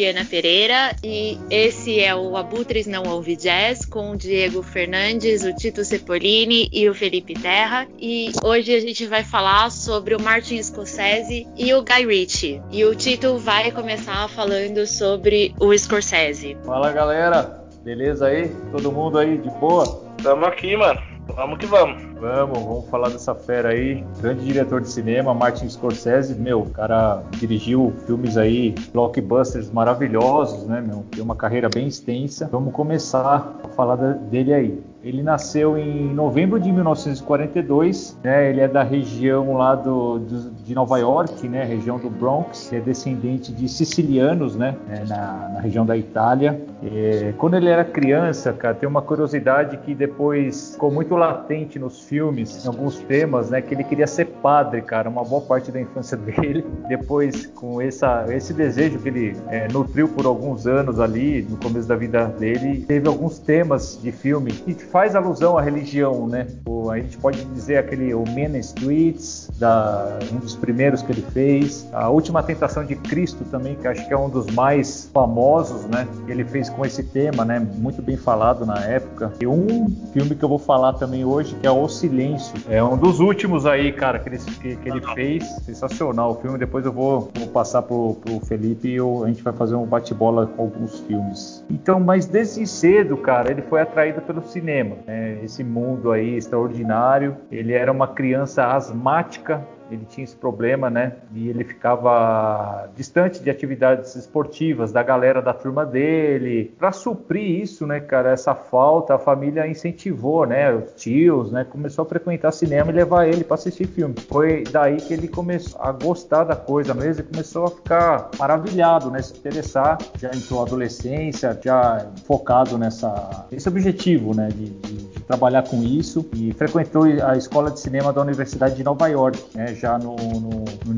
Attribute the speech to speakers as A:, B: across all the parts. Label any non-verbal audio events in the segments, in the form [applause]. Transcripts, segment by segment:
A: Oi, eu sou a Fabiana Pereira e esse é o Abutres Não Ouve Jazz com o Diego Fernandes, o Tito Cepolini e o Felipe Terra. E hoje a gente vai falar sobre o Martin Scorsese e o Guy Ritchie. E o Tito vai começar falando sobre o Scorsese.
B: Fala galera, beleza aí? Todo mundo aí de boa?
C: Tamo aqui, mano. Vamos que vamos.
B: Vamos, vamos falar dessa fera aí. Grande diretor de cinema, Martin Scorsese. Meu, o cara dirigiu filmes aí, blockbusters maravilhosos, né, meu? Tem uma carreira bem extensa. Vamos começar a falar dele aí. Ele nasceu em novembro de 1942, né? Ele é da região lá do, do, de Nova York, né? Região do Bronx. É descendente de sicilianos, né? É, na, na, região da Itália. É, quando ele era criança, cara, tem uma curiosidade que depois ficou muito latente nos filmes, em alguns temas, né? Que ele queria ser padre, cara. Uma boa parte da infância [laughs] dele. Depois, com essa, esse desejo que ele é, nutriu por alguns anos ali, no começo da vida dele, teve alguns temas de filme que faz alusão à religião, né? O, a gente pode dizer aquele o Men Streets, da, um dos primeiros que ele fez, a Última Tentação de Cristo também, que acho que é um dos mais famosos, né? Ele fez com esse tema, né? Muito bem falado na época. E um filme que eu vou falar também hoje, que é O Silêncio, é um dos últimos aí, cara, que ele, que, que ele fez. Sensacional o filme. Depois eu vou, vou passar pro, pro Felipe e eu, a gente vai fazer um bate-bola com alguns filmes. Então, mas desde cedo, cara, ele foi atraído pelo cinema. Né? Esse mundo aí extraordinário. Ele era uma criança asmática ele tinha esse problema, né? E ele ficava distante de atividades esportivas da galera da turma dele. Para suprir isso, né, cara, essa falta, a família incentivou, né? Os tios, né? Começou a frequentar cinema e levar ele para assistir filme. Foi daí que ele começou a gostar da coisa mesmo e começou a ficar maravilhado, né? Se interessar. Já entrou adolescência, já focado nessa esse objetivo, né? de, de trabalhar com isso e frequentou a escola de cinema da Universidade de Nova York, né, já no, no, no,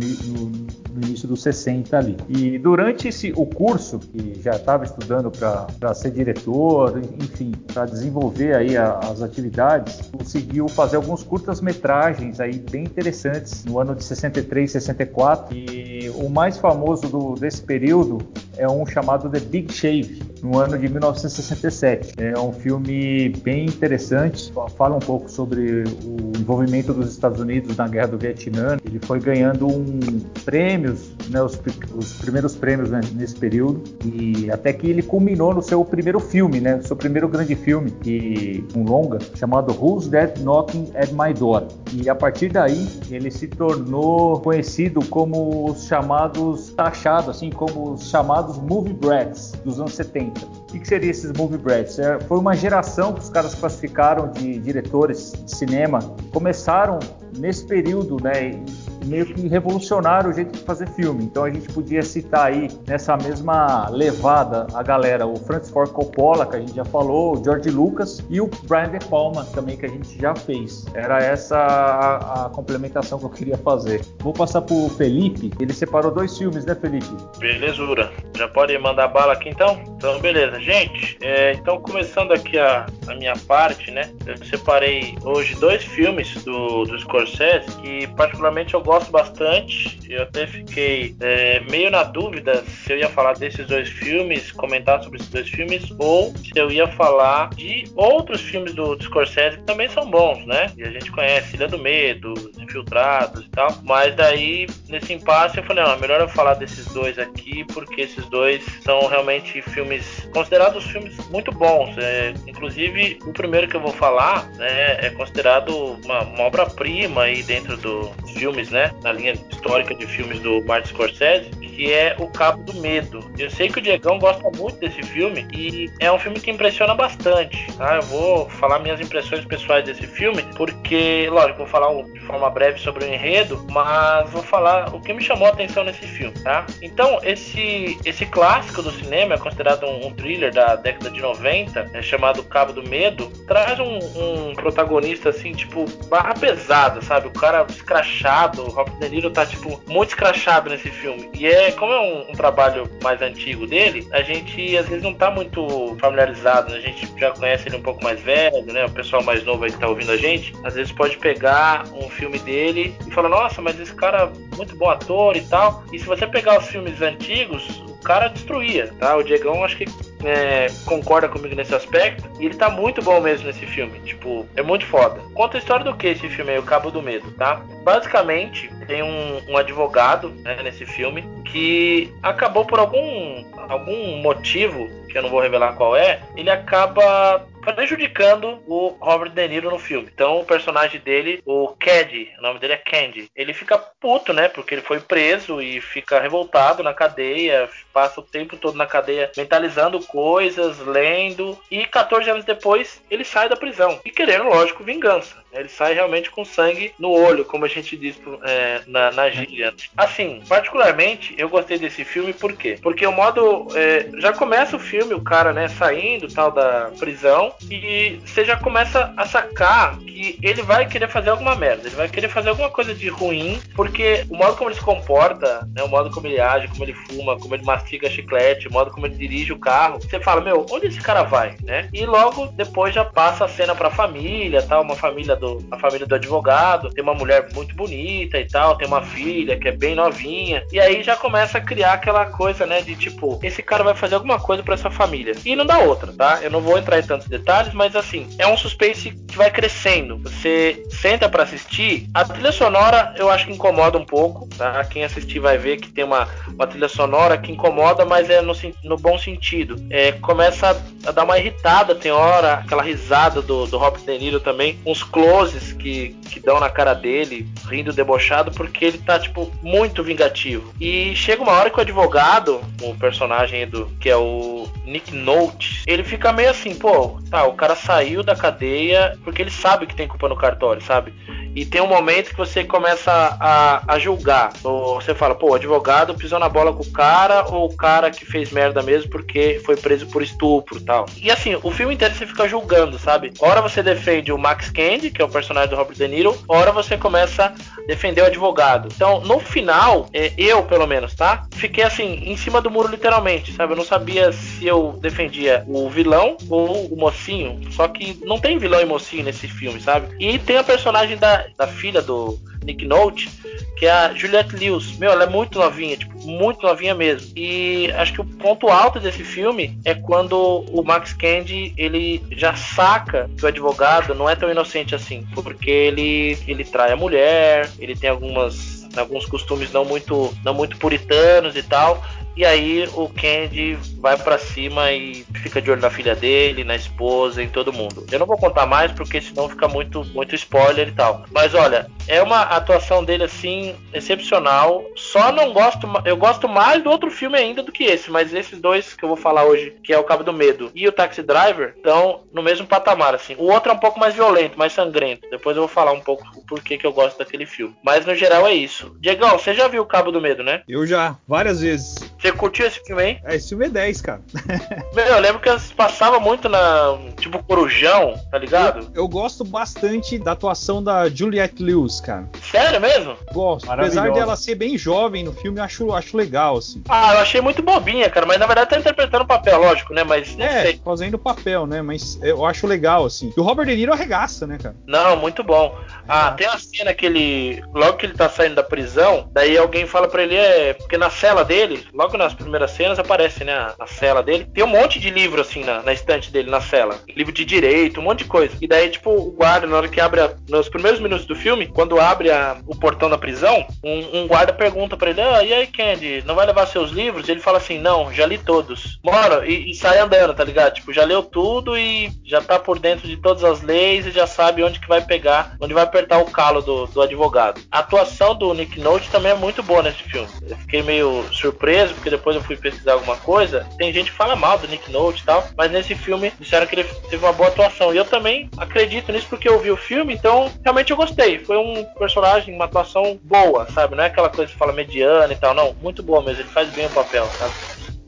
B: no, início dos 60 ali. E durante esse, o curso, que já estava estudando para ser diretor, enfim, para desenvolver aí a, as atividades, conseguiu fazer alguns curtas-metragens aí bem interessantes no ano de 63, 64 e o mais famoso do, desse período é um chamado The Big Shave, no ano de 1967. É um filme bem interessante, fala um pouco sobre o envolvimento dos Estados Unidos na Guerra do Vietnã. Ele foi ganhando um prêmios, né, os, os, primeiros prêmios né, nesse período, e até que ele culminou no seu primeiro filme, né, seu primeiro grande filme, que, um longa, chamado Who's That Knocking at My Door. E a partir daí ele se tornou conhecido como os chamados taxados, assim como os chamados movie brats dos anos 70. O que, seria esses movie brats? É, foi uma geração que os caras classificaram de diretores de cinema, começaram nesse período, né? Meio que revolucionaram o jeito de fazer filme. Então a gente podia citar aí nessa mesma levada a galera, o Francis Ford Coppola, que a gente já falou, o George Lucas e o Brian De Palma também, que a gente já fez. Era essa a, a complementação que eu queria fazer. Vou passar pro Felipe, ele separou dois filmes, né, Felipe?
C: Belezura. Já pode mandar bala aqui então? Então, beleza. Gente, é, então começando aqui a, a minha parte, né? Eu separei hoje dois filmes do, do Scorsese que particularmente eu gosto gosto bastante. Eu até fiquei é, meio na dúvida se eu ia falar desses dois filmes, comentar sobre esses dois filmes, ou se eu ia falar de outros filmes do, do Scorsese que também são bons, né? E a gente conhece Ilha do Medo, Infiltrados e tal. Mas daí, nesse impasse, eu falei, não, é melhor eu falar desses dois aqui, porque esses dois são realmente filmes considerados filmes muito bons. É, inclusive, o primeiro que eu vou falar né, é considerado uma, uma obra-prima aí dentro dos filmes, né? Né? Na linha histórica de filmes do Martin Scorsese, que é O Cabo do Medo. Eu sei que o Diegão gosta muito desse filme e é um filme que impressiona bastante, tá? Eu vou falar minhas impressões pessoais desse filme, porque, lógico, vou falar de forma breve sobre o enredo, mas vou falar o que me chamou a atenção nesse filme, tá? Então, esse, esse clássico do cinema é considerado um, um thriller da década de 90, é chamado Cabo do Medo, traz um, um protagonista assim, tipo, barra pesada, sabe? O cara escrachado, Robert De Niro tá, tipo, muito escrachado nesse filme. E é como é um, um, trabalho mais antigo dele, a gente às vezes não tá muito familiarizado, né? A gente já conhece ele um pouco mais velho, né? O pessoal mais novo aí que tá ouvindo a gente, às vezes pode pegar um filme dele e falar, nossa, mas esse cara é muito bom ator e tal. E se você pegar os filmes antigos, o cara destruía, tá? O Diegão acho que é, concorda comigo nesse aspecto. E ele tá muito bom mesmo nesse filme. Tipo, é muito foda. Conta a história do que esse filme aí, O Cabo do Medo, tá? Basicamente, tem um, um advogado né, nesse filme que acabou por algum, algum motivo, que eu não vou revelar qual é, ele acaba prejudicando o Robert De Niro no filme. Então o personagem dele, o Candy, o nome dele é Candy, ele fica puto, né? Porque ele foi preso e fica revoltado na cadeia, passa o tempo todo na cadeia mentalizando coisas, lendo, e 14 anos depois ele sai da prisão. E querendo, lógico, vingança. Ele sai realmente com sangue no olho, como a gente diz é, na, na gíria. Assim, particularmente, eu gostei desse filme por quê? Porque o modo. É, já começa o filme, o cara, né, saindo tal da prisão, e você já começa a sacar que ele vai querer fazer alguma merda, ele vai querer fazer alguma coisa de ruim, porque o modo como ele se comporta, né, o modo como ele age, como ele fuma, como ele mastiga chiclete, o modo como ele dirige o carro, você fala, meu, onde esse cara vai, né? E logo depois já passa a cena pra família, tal, uma família do, a família do advogado, tem uma mulher muito bonita e tal, tem uma filha que é bem novinha, e aí já começa a criar aquela coisa, né, de tipo, esse cara vai fazer alguma coisa para essa família. E não dá outra, tá? Eu não vou entrar em tantos detalhes, mas assim, é um suspense que vai crescendo. Você senta para assistir, a trilha sonora eu acho que incomoda um pouco, tá? Quem assistir vai ver que tem uma, uma trilha sonora que incomoda, mas é no, no bom sentido. É, começa a, a dar uma irritada, tem hora, aquela risada do, do Robert De Niro também, uns close closes que, que dão na cara dele, rindo debochado, porque ele tá, tipo, muito vingativo. E chega uma hora que o advogado, o personagem do que é o Nick Note, ele fica meio assim, pô, tá, o cara saiu da cadeia porque ele sabe que tem culpa no cartório, sabe? E tem um momento que você começa a, a julgar. Ou você fala, pô, o advogado pisou na bola com o cara, ou o cara que fez merda mesmo porque foi preso por estupro tal. E assim, o filme inteiro você fica julgando, sabe? Ora você defende o Max Candy, que é o personagem do Robert De Niro, ora você começa a defender o advogado. Então, no final, é, eu, pelo menos, tá? Fiquei assim, em cima do muro, literalmente, sabe? Eu não sabia se eu defendia o vilão ou o mocinho. Só que não tem vilão e mocinho nesse filme, sabe? E tem a personagem da da, filha do Nick Note, que é a Juliette Lewis. Meu, ela é muito novinha, tipo, muito novinha mesmo. E acho que o ponto alto desse filme é quando o Max Candy ele já saca que o advogado não é tão inocente assim, porque ele ele trai a mulher, ele tem algumas alguns costumes não muito não muito puritanos e tal. E aí o Candy vai para cima e fica de olho na filha dele, na esposa, em todo mundo. Eu não vou contar mais porque senão fica muito muito spoiler e tal. Mas olha, é uma atuação dele assim excepcional. Só não gosto, eu gosto mais do outro filme ainda do que esse, mas esses dois que eu vou falar hoje, que é o Cabo do Medo e o Taxi Driver, estão no mesmo patamar assim. O outro é um pouco mais violento, mais sangrento. Depois eu vou falar um pouco o porquê que eu gosto daquele filme. Mas no geral é isso. Diegão, você já viu o Cabo do Medo, né?
B: Eu já, várias vezes.
C: Você curtiu esse filme aí?
B: É, esse filme é 10, cara. [laughs]
C: Meu, eu lembro que passava muito na. Tipo, Corujão, tá ligado?
B: Eu, eu, gosto bastante da atuação da Juliette Lewis, cara.
C: Sério mesmo?
B: Gosto. Apesar dela ser bem jovem no filme, eu acho, acho legal, assim.
C: Ah, eu achei muito bobinha, cara. Mas na verdade tá interpretando o papel, lógico, né? Mas não
B: é,
C: sei.
B: fazendo o papel, né? Mas eu acho legal, assim. E o Robert De Niro arregaça, né, cara?
C: Não, muito bom. Ah, tem a cena que ele. Logo que ele tá saindo da prisão, daí alguém fala pra ele, é. Porque na cela dele, logo nas primeiras cenas aparece, né? A, cela dele. Tem um monte de livro, assim, na, na, estante dele, na cela. Livro de direito, um monte de coisa. E daí, tipo, o guarda, na hora que abre. A, nos primeiros minutos do filme, quando abre a, o portão da prisão, um, um, guarda pergunta pra ele: Ah, e aí, Candy, não vai levar seus livros? Ele fala assim: Não, já li todos. Mano, e, e sai andando, tá ligado? Tipo, já leu tudo e já tá por dentro de todas as leis e já sabe onde que vai pegar, onde vai apertar o calo do, do advogado. A atuação do Nick Note também é muito boa nesse filme. Eu fiquei meio surpreso, porque depois eu fui pesquisar alguma coisa. Tem gente que fala mal do Nick Note e tal, mas nesse filme disseram que ele teve uma boa atuação. E eu também acredito nisso porque eu vi o filme, então realmente eu gostei. Foi um personagem, uma atuação boa, sabe? Não é aquela coisa que fala mediana e tal, não. Muito boa mesmo, ele faz bem o papel, sabe?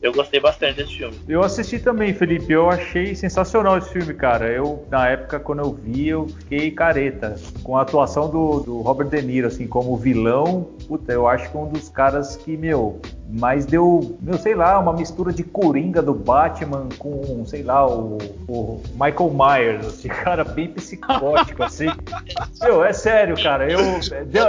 C: Eu gostei bastante desse filme.
B: Eu assisti também, Felipe. Eu achei sensacional esse filme, cara. Eu, na época, quando eu vi, eu fiquei careta. Com a atuação do, do Robert De Niro, assim, como vilão. Puta, eu acho que é um dos caras que, meu, mas deu, meu, sei lá, uma mistura de Coringa do Batman com, sei lá, o, o Michael Myers, assim, [laughs] cara bem psicótico, assim. Meu, é sério, cara, eu, deu,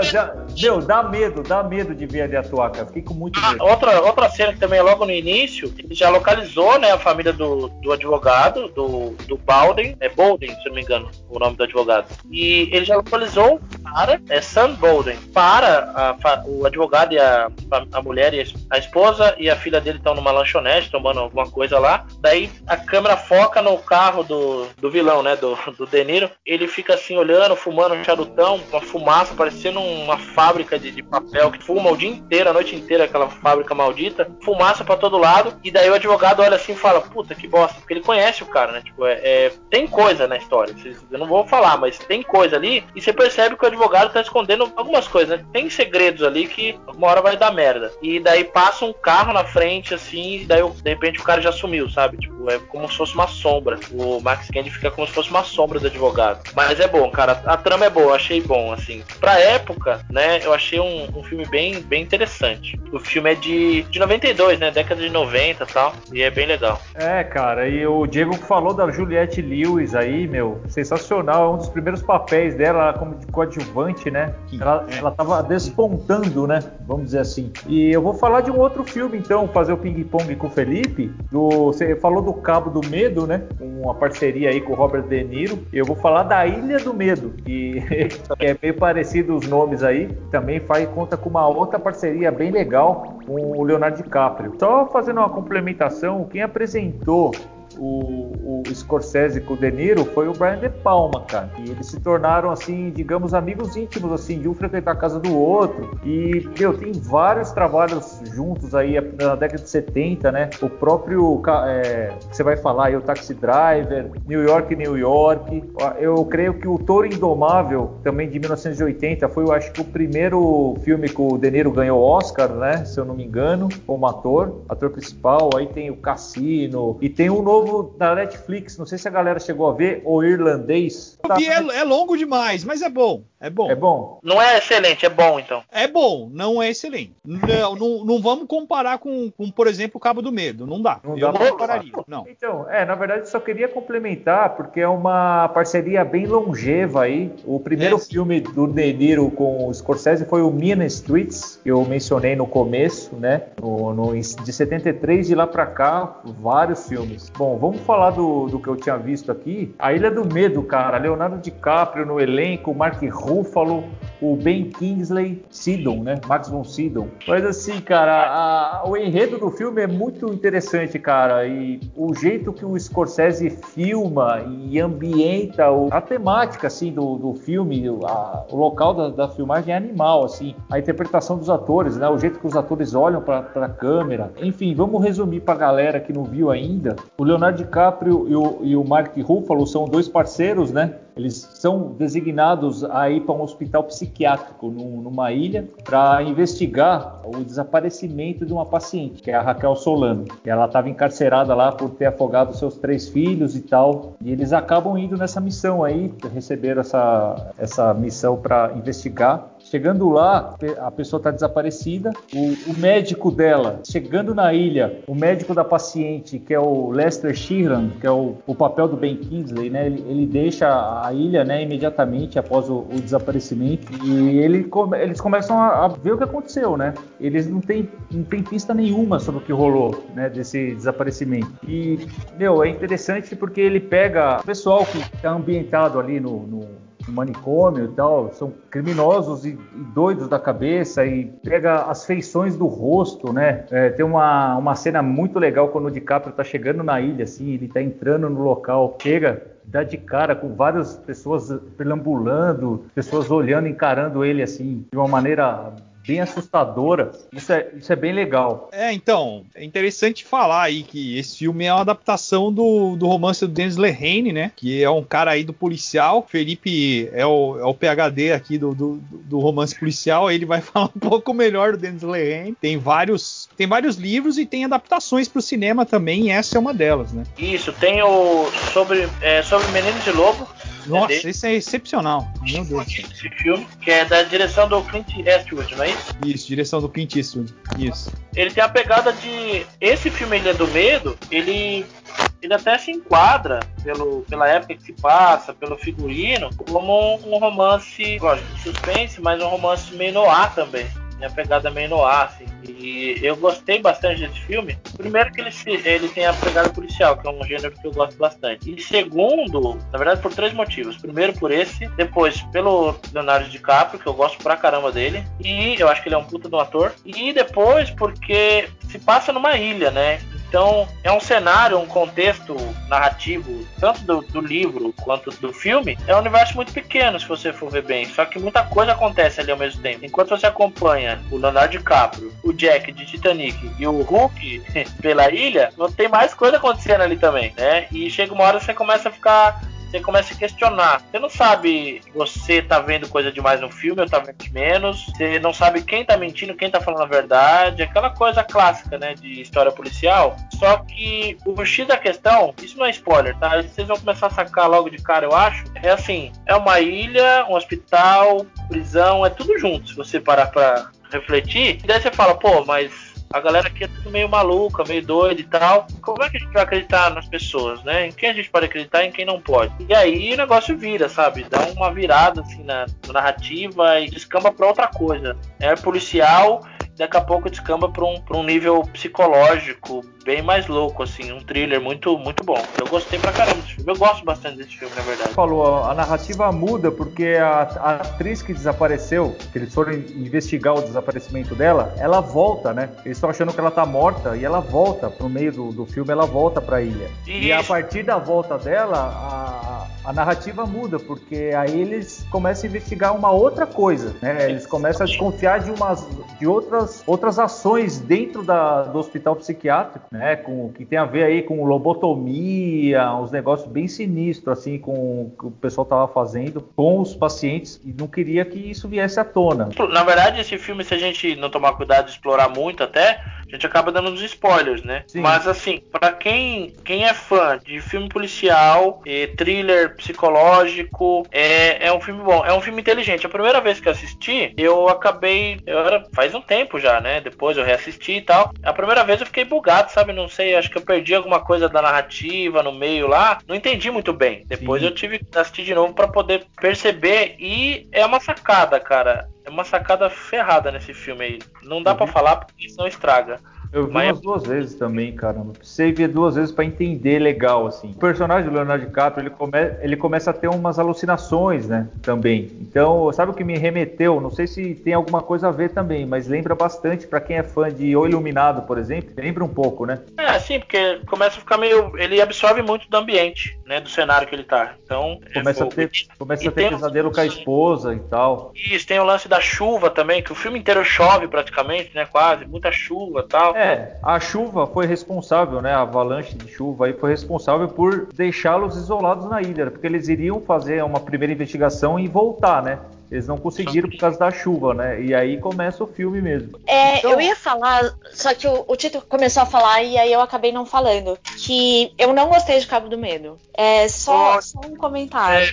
B: meu, dá medo, dá medo de ver ele atuar, cara, fiquei com muito medo.
C: Outra, outra cena que também é logo no início, ele já localizou, né, a família do, do advogado, do, do Balden, é Bolden, se não me engano, o nome do advogado, e ele já localizou para, é Sam Bolden, para a, o advogado e a, a mulher e a esposa e a filha dele estão numa lanchonete tomando alguma coisa lá. Daí a câmera foca no carro do, do vilão, né? Do, do De Niro. Ele fica assim olhando, fumando um charutão, uma fumaça, parecendo uma fábrica de, de papel que fuma o dia inteiro, a noite inteira, aquela fábrica maldita. Fumaça para todo lado. E daí o advogado olha assim e fala: Puta que bosta, porque ele conhece o cara, né? Tipo, é, é tem coisa na história. Eu não vou falar, mas tem coisa ali. E você percebe que o advogado tá escondendo algumas coisas, né? Tem segredos ali que uma hora vai dar merda. E daí passa um carro na frente, assim, e daí de repente o cara já sumiu, sabe? Tipo, é como se fosse uma sombra. O Max Candy fica como se fosse uma sombra do advogado. Mas é bom, cara. A trama é boa, achei bom, assim. Pra época, né, eu achei um, um filme bem, bem interessante. O filme é de, de 92, né? Década de 90 e tal. E é bem legal.
B: É, cara, e o Diego falou da Juliette Lewis aí, meu, sensacional. É um dos primeiros papéis dela como de coadjuvante, né? Ela, ela tava despontando, né? Vamos dizer assim. E eu vou falar de um outro filme, então, fazer o ping-pong com o Felipe. Do, você falou do Cabo do Medo, né? Uma parceria aí com o Robert De Niro. Eu vou falar da Ilha do Medo, que, [laughs] que é meio parecido os nomes aí. Também faz conta com uma outra parceria bem legal com o Leonardo DiCaprio. Só fazendo uma complementação, quem apresentou o, o Scorsese com o De Niro foi o Brian De Palma, cara. E eles se tornaram, assim, digamos, amigos íntimos, assim, de um frequentar a casa do outro. E, meu, tem vários trabalhos juntos aí na década de 70, né? O próprio, é, que você vai falar aí, o Taxi Driver, New York, New York. Eu creio que o Toro Indomável, também de 1980, foi, eu acho que o primeiro filme que o De Niro ganhou Oscar, né? Se eu não me engano, como ator, ator principal. Aí tem o Cassino e tem o novo novo da Netflix, não sei se a galera chegou a ver, o irlandês.
D: Tá... É, é, longo demais, mas é bom. É bom.
B: É bom.
C: Não é excelente, é bom então.
D: É bom, não é excelente. Não, não, não vamos comparar com, com, por exemplo, o Cabo do Medo. Não dá. Não Eu dá não compararia. Não.
B: Então, é, na verdade, só queria complementar, porque é uma parceria bem longeva aí. O primeiro é, filme do De Niro com o Scorsese foi o Mina Streets, que eu mencionei no começo, né? No, no, de 73 de lá pra cá, vários filmes. Bom, Bom, vamos falar do, do que eu tinha visto aqui. A Ilha do Medo, cara. Leonardo DiCaprio no elenco, Mark Ruffalo, o Ben Kingsley, Sidon, né? Max von Sidon. Mas assim, cara, a, o enredo do filme é muito interessante, cara. E o jeito que o Scorsese filma e ambienta o, a temática, assim, do, do filme, a, o local da, da, filmagem é animal, assim. A interpretação dos atores, né? O jeito que os atores olham para a câmera. Enfim, vamos resumir pra galera que não viu ainda. O Leonardo DiCaprio e o, e o Mark Ruffalo são dois parceiros, né? Eles são designados a ir para um hospital psiquiátrico num, numa ilha para investigar o desaparecimento de uma paciente, que é a Raquel Solano. Ela estava encarcerada lá por ter afogado seus três filhos e tal. E eles acabam indo nessa missão aí, receberam essa, essa missão para investigar Chegando lá, a pessoa está desaparecida. O, o, médico dela, chegando na ilha, o médico da paciente, que é o Lester Sheeran, que é o, o papel do Ben Kingsley, né? Ele, ele deixa a ilha, né, imediatamente após o, o desaparecimento e ele, eles começam a, a, ver o que aconteceu, né? Eles não têm, não têm pista nenhuma sobre o que rolou, né, desse desaparecimento. E, meu, é interessante porque ele pega o pessoal que está ambientado ali no, no manicômio e tal, são criminosos e, e, doidos da cabeça e pega as feições do rosto, né? É, tem uma, uma cena muito legal quando o DiCaprio tá chegando na ilha, assim, ele tá entrando no local, chega, dá de cara com várias pessoas perambulando, pessoas olhando, encarando ele assim, de uma maneira bem assustadora. Isso é, isso é bem legal.
D: É, então, é interessante falar aí que esse filme é uma adaptação do, do romance do Dennis Lehane, né? Que é um cara aí do policial. Felipe é o, é o PHD aqui do, do, do romance policial. Ele vai [laughs] falar um pouco melhor do Dennis Lehane. Tem vários, tem vários livros e tem adaptações para o cinema também. E essa é uma delas, né?
C: Isso, tem o sobre, é, sobre Meninos de Lobo
D: Nossa, é esse é excepcional. Meu Deus.
C: Esse filme, que é da direção do Clint Eastwood, não é isso?
D: Isso, direção do Clint Eastwood. Isso.
C: Ele tem a pegada de. Esse filme Ilha do Medo, ele. Ele até se enquadra, pelo, pela época que se passa, pelo figurino, como um romance, lógico, de suspense, mas um romance meio noir também minha pegada meio no ar, assim. E eu gostei bastante desse filme. Primeiro que ele, se, ele tem a pegada policial, que é um gênero que eu gosto bastante. E segundo, na verdade, por três motivos. Primeiro por esse, depois pelo Leonardo DiCaprio, que eu gosto pra caramba dele. E eu acho que ele é um puta de um ator. E depois porque se passa numa ilha, né? Então, é um cenário, um contexto narrativo, tanto do, do, livro quanto do filme, é um universo muito pequeno, se você for ver bem. Só que muita coisa acontece ali ao mesmo tempo. Enquanto você acompanha o Leonardo DiCaprio, o Jack de Titanic e o Hulk [laughs] pela ilha, não tem mais coisa acontecendo ali também, né? E chega uma hora que você começa a ficar você começa a questionar. Você não sabe você tá vendo coisa demais no filme ou tá vendo menos. Você não sabe quem tá mentindo, quem tá falando a verdade. Aquela coisa clássica, né, de história policial. Só que o X da questão, isso não é spoiler, tá? Vocês vão começar a sacar logo de cara, eu acho. É assim, é uma ilha, um hospital, prisão, é tudo junto, se você parar pra refletir. E daí você fala, pô, mas a galera aqui é tudo meio maluca, meio doida e tal. Como é que a gente vai acreditar nas pessoas, né? Em quem a gente pode acreditar e em quem não pode? E aí o negócio vira, sabe? Dá uma virada assim na, na narrativa e descamba pra outra coisa. É policial daqui a pouco descamba para um, pra um nível psicológico bem mais louco, assim, um thriller muito, muito bom. Eu gostei pra caramba desse filme. Eu gosto bastante desse filme, na verdade.
B: Falou, a narrativa muda porque a, a atriz que desapareceu, que eles foram investigar o desaparecimento dela, ela volta, né? Eles estão achando que ela tá morta e ela volta pro meio do, do filme, ela volta pra ilha. Isso. E a partir da volta dela, a, a narrativa muda, porque aí eles começam a investigar uma outra coisa, né? Eles começam a desconfiar de umas de outras outras ações dentro da, do hospital psiquiátrico, né? Com que tem a ver aí com lobotomia, uns negócios bem sinistros assim com o que o pessoal tava fazendo com os pacientes e não queria que isso viesse à tona.
C: Na verdade, esse filme, se a gente não tomar cuidado de explorar muito até, a gente acaba dando uns spoilers, né? Sim. Mas assim, para quem, quem é fã de filme policial, e thriller psicológico, é, é um filme bom, é um filme inteligente. A primeira vez que eu assisti, eu acabei, eu era faz um tempo já, né? Depois eu reassisti e tal. A primeira vez eu fiquei bugado, sabe? Não sei, acho que eu perdi alguma coisa da narrativa no meio lá, não entendi muito bem. Depois Sim. eu tive que assistir de novo para poder perceber e é uma sacada, cara. É uma sacada ferrada nesse filme aí. Não dá uhum. para falar porque senão estraga.
B: Eu vi Mas umas duas vezes também, cara. Precisei ver duas vezes para entender legal, assim. O personagem do Leonardo DiCaprio, ele, come... ele começa a ter umas alucinações, né? Também. Então, sabe o que me remeteu? Não sei se tem alguma coisa a ver também, mas lembra bastante para quem é fã de O Iluminado, por exemplo. Lembra um pouco, né?
C: É, sim, porque começa a ficar meio. Ele absorve muito do ambiente, né? Do cenário que ele tá. Então.
B: Começa é, a ter, começa a ter pesadelo com a esposa e tal.
C: Isso, tem o lance da chuva também, que o filme inteiro chove praticamente, né? Quase, muita chuva e tal.
B: É, a chuva foi responsável, né? A avalanche de chuva aí foi responsável por deixá-los isolados na ilha, porque eles iriam fazer uma primeira investigação e voltar, né? Eles não conseguiram por causa da chuva, né? E aí começa o filme mesmo.
A: É, então... eu ia falar, só que o, o Tito começou a falar e aí eu acabei não falando. Que eu não gostei de Cabo do Medo. É só, só um comentário.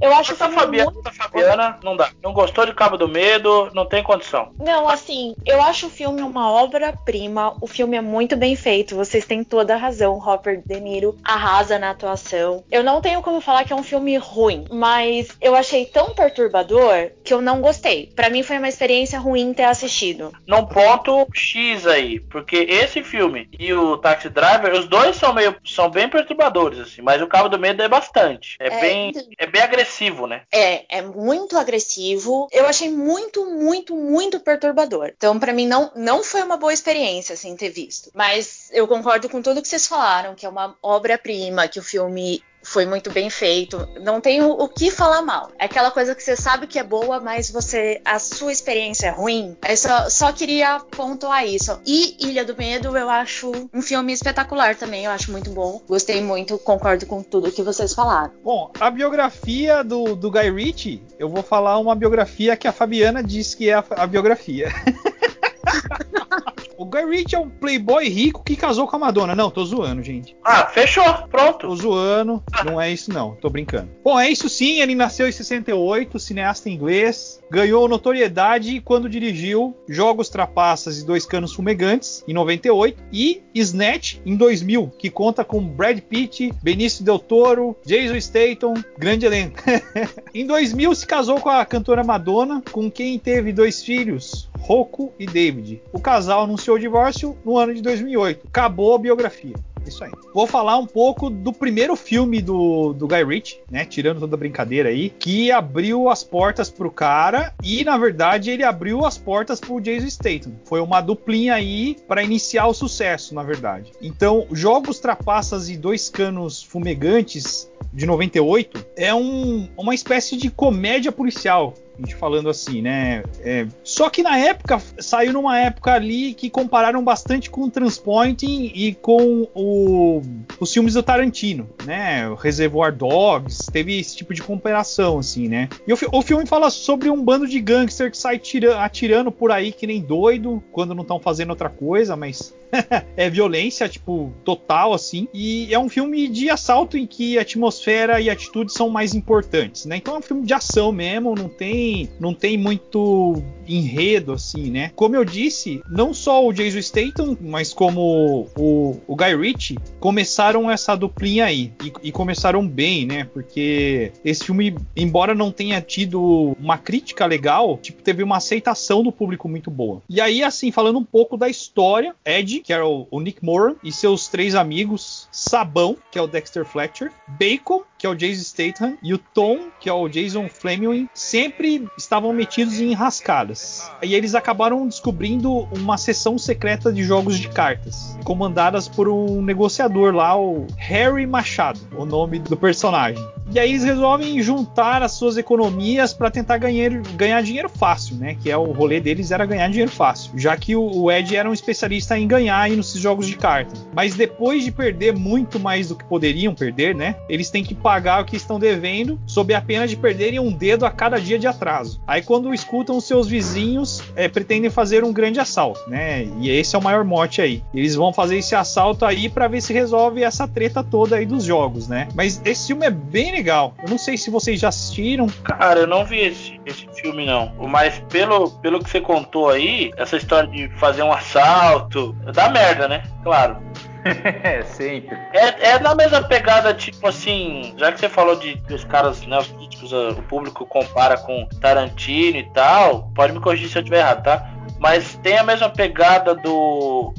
C: É, eu acho que. Fabiana, muito... Fabiana não dá. Não gostou de Cabo do Medo, não tem condição.
A: Não, assim, eu acho o filme uma obra-prima. O filme é muito bem feito. Vocês têm toda a razão. Robert De Niro arrasa na atuação. Eu não tenho como falar que é um filme ruim, mas eu achei tão perturbador que eu não gostei. Para mim foi uma experiência ruim ter assistido.
C: Não ponto X aí, porque esse filme e o Taxi Driver, os dois são meio são bem perturbadores assim, mas o Cabo do Medo é bastante. É, é bem é bem agressivo, né?
A: É, é muito agressivo. Eu achei muito, muito, muito perturbador. Então para mim não não foi uma boa experiência assim ter visto. Mas eu concordo com tudo que vocês falaram, que é uma obra-prima, que o filme foi muito bem feito. Não tem o, o, que falar mal. É aquela coisa que você sabe que é boa, mas você a sua experiência é ruim. Eu só, só queria pontuar isso. E Ilha do Medo eu acho um filme espetacular também. Eu acho muito bom. Gostei muito, concordo com tudo que vocês falaram.
D: Bom, a biografia do, do Guy Ritchie, eu vou falar uma biografia que a Fabiana diz que é a, a biografia. [laughs] [laughs] o Guy Ritchie é um playboy rico que casou com a Madonna. Não, tô zoando, gente.
C: Ah, fechou, pronto.
D: Tô zoando, não é isso não, tô brincando. Bom, é isso sim, ele nasceu em 68, cineasta inglês, ganhou notoriedade quando dirigiu Jogos Trapaças e Dois Canos Fumegantes, em 98, e Snatch, em 2000, que conta com Brad Pitt, Benício Del Toro, Jason Statham, grande elenco. [laughs] em 2000 se casou com a cantora Madonna, com quem teve dois filhos, Rocco e David. O casal anunciou o divórcio no ano de 2008. Acabou a biografia. Isso aí. Vou falar um pouco do primeiro filme do, do Guy Ritchie, né? Tirando toda a brincadeira aí, que abriu as portas pro cara e, na verdade, ele abriu as portas pro Jason Statham. Foi uma duplinha aí para iniciar o sucesso, na verdade. Então, Jogos Trapaças e Dois Canos Fumegantes de 98 é um, uma espécie de comédia policial gente falando assim, né? É, só que na época, saiu numa época ali que compararam bastante com o Transpointing e com o, os filmes do Tarantino, né? O Reservoir Dogs, teve esse tipo de comparação, assim, né? E o, o filme fala sobre um bando de gangster que sai tira, atirando por aí que nem doido, quando não estão fazendo outra coisa, mas [laughs] é violência, tipo, total, assim. E é um filme de assalto em que atmosfera e atitude são mais importantes, né? Então é um filme de ação mesmo, não tem, não tem muito enredo, assim, né? Como eu disse, não só o Jason Statham, mas como o, o Guy Ritchie começaram essa duplinha aí. E, e começaram bem, né? Porque esse filme, embora não tenha tido uma crítica legal, tipo, teve uma aceitação do público muito boa. E aí, assim, falando um pouco da história, Ed que era o, o Nick Moran, e seus três amigos, Sabão, que é o Dexter Fletcher, Bacon, que é o Jason Statham, e o Tom, que é o Jason Fleming, sempre estavam metidos em rascadas. E eles acabaram descobrindo uma sessão secreta de jogos de cartas, comandadas por um negociador lá, o Harry Machado, o nome do personagem. E aí eles resolvem juntar as suas economias para tentar ganhar, ganhar dinheiro fácil, né? Que é o rolê deles era ganhar dinheiro fácil, já que o, o Ed era um especialista em ganhar aí nos jogos de carta. Mas depois de perder muito mais do que poderiam perder, né? Eles têm que pagar o que estão devendo, sob a pena de perderem um dedo a cada dia de atraso. Aí quando escutam seus vizinhos, é, pretendem fazer um grande assalto, né? E esse é o maior mote aí. Eles vão fazer esse assalto aí para ver se resolve essa treta toda aí dos jogos, né? Mas esse filme é bem legal. Eu não sei se vocês já assistiram.
C: Cara, eu não vi esse, esse filme não. Mas pelo, pelo que você contou aí, essa história de fazer um assalto, dá merda, né? Claro. [laughs]
B: É, sempre.
C: É, é na mesma pegada, tipo assim, já que você falou de que os caras, né, os críticos, o público compara com Tarantino e tal, pode me corrigir se eu estiver errado, tá? Mas tem a mesma pegada do.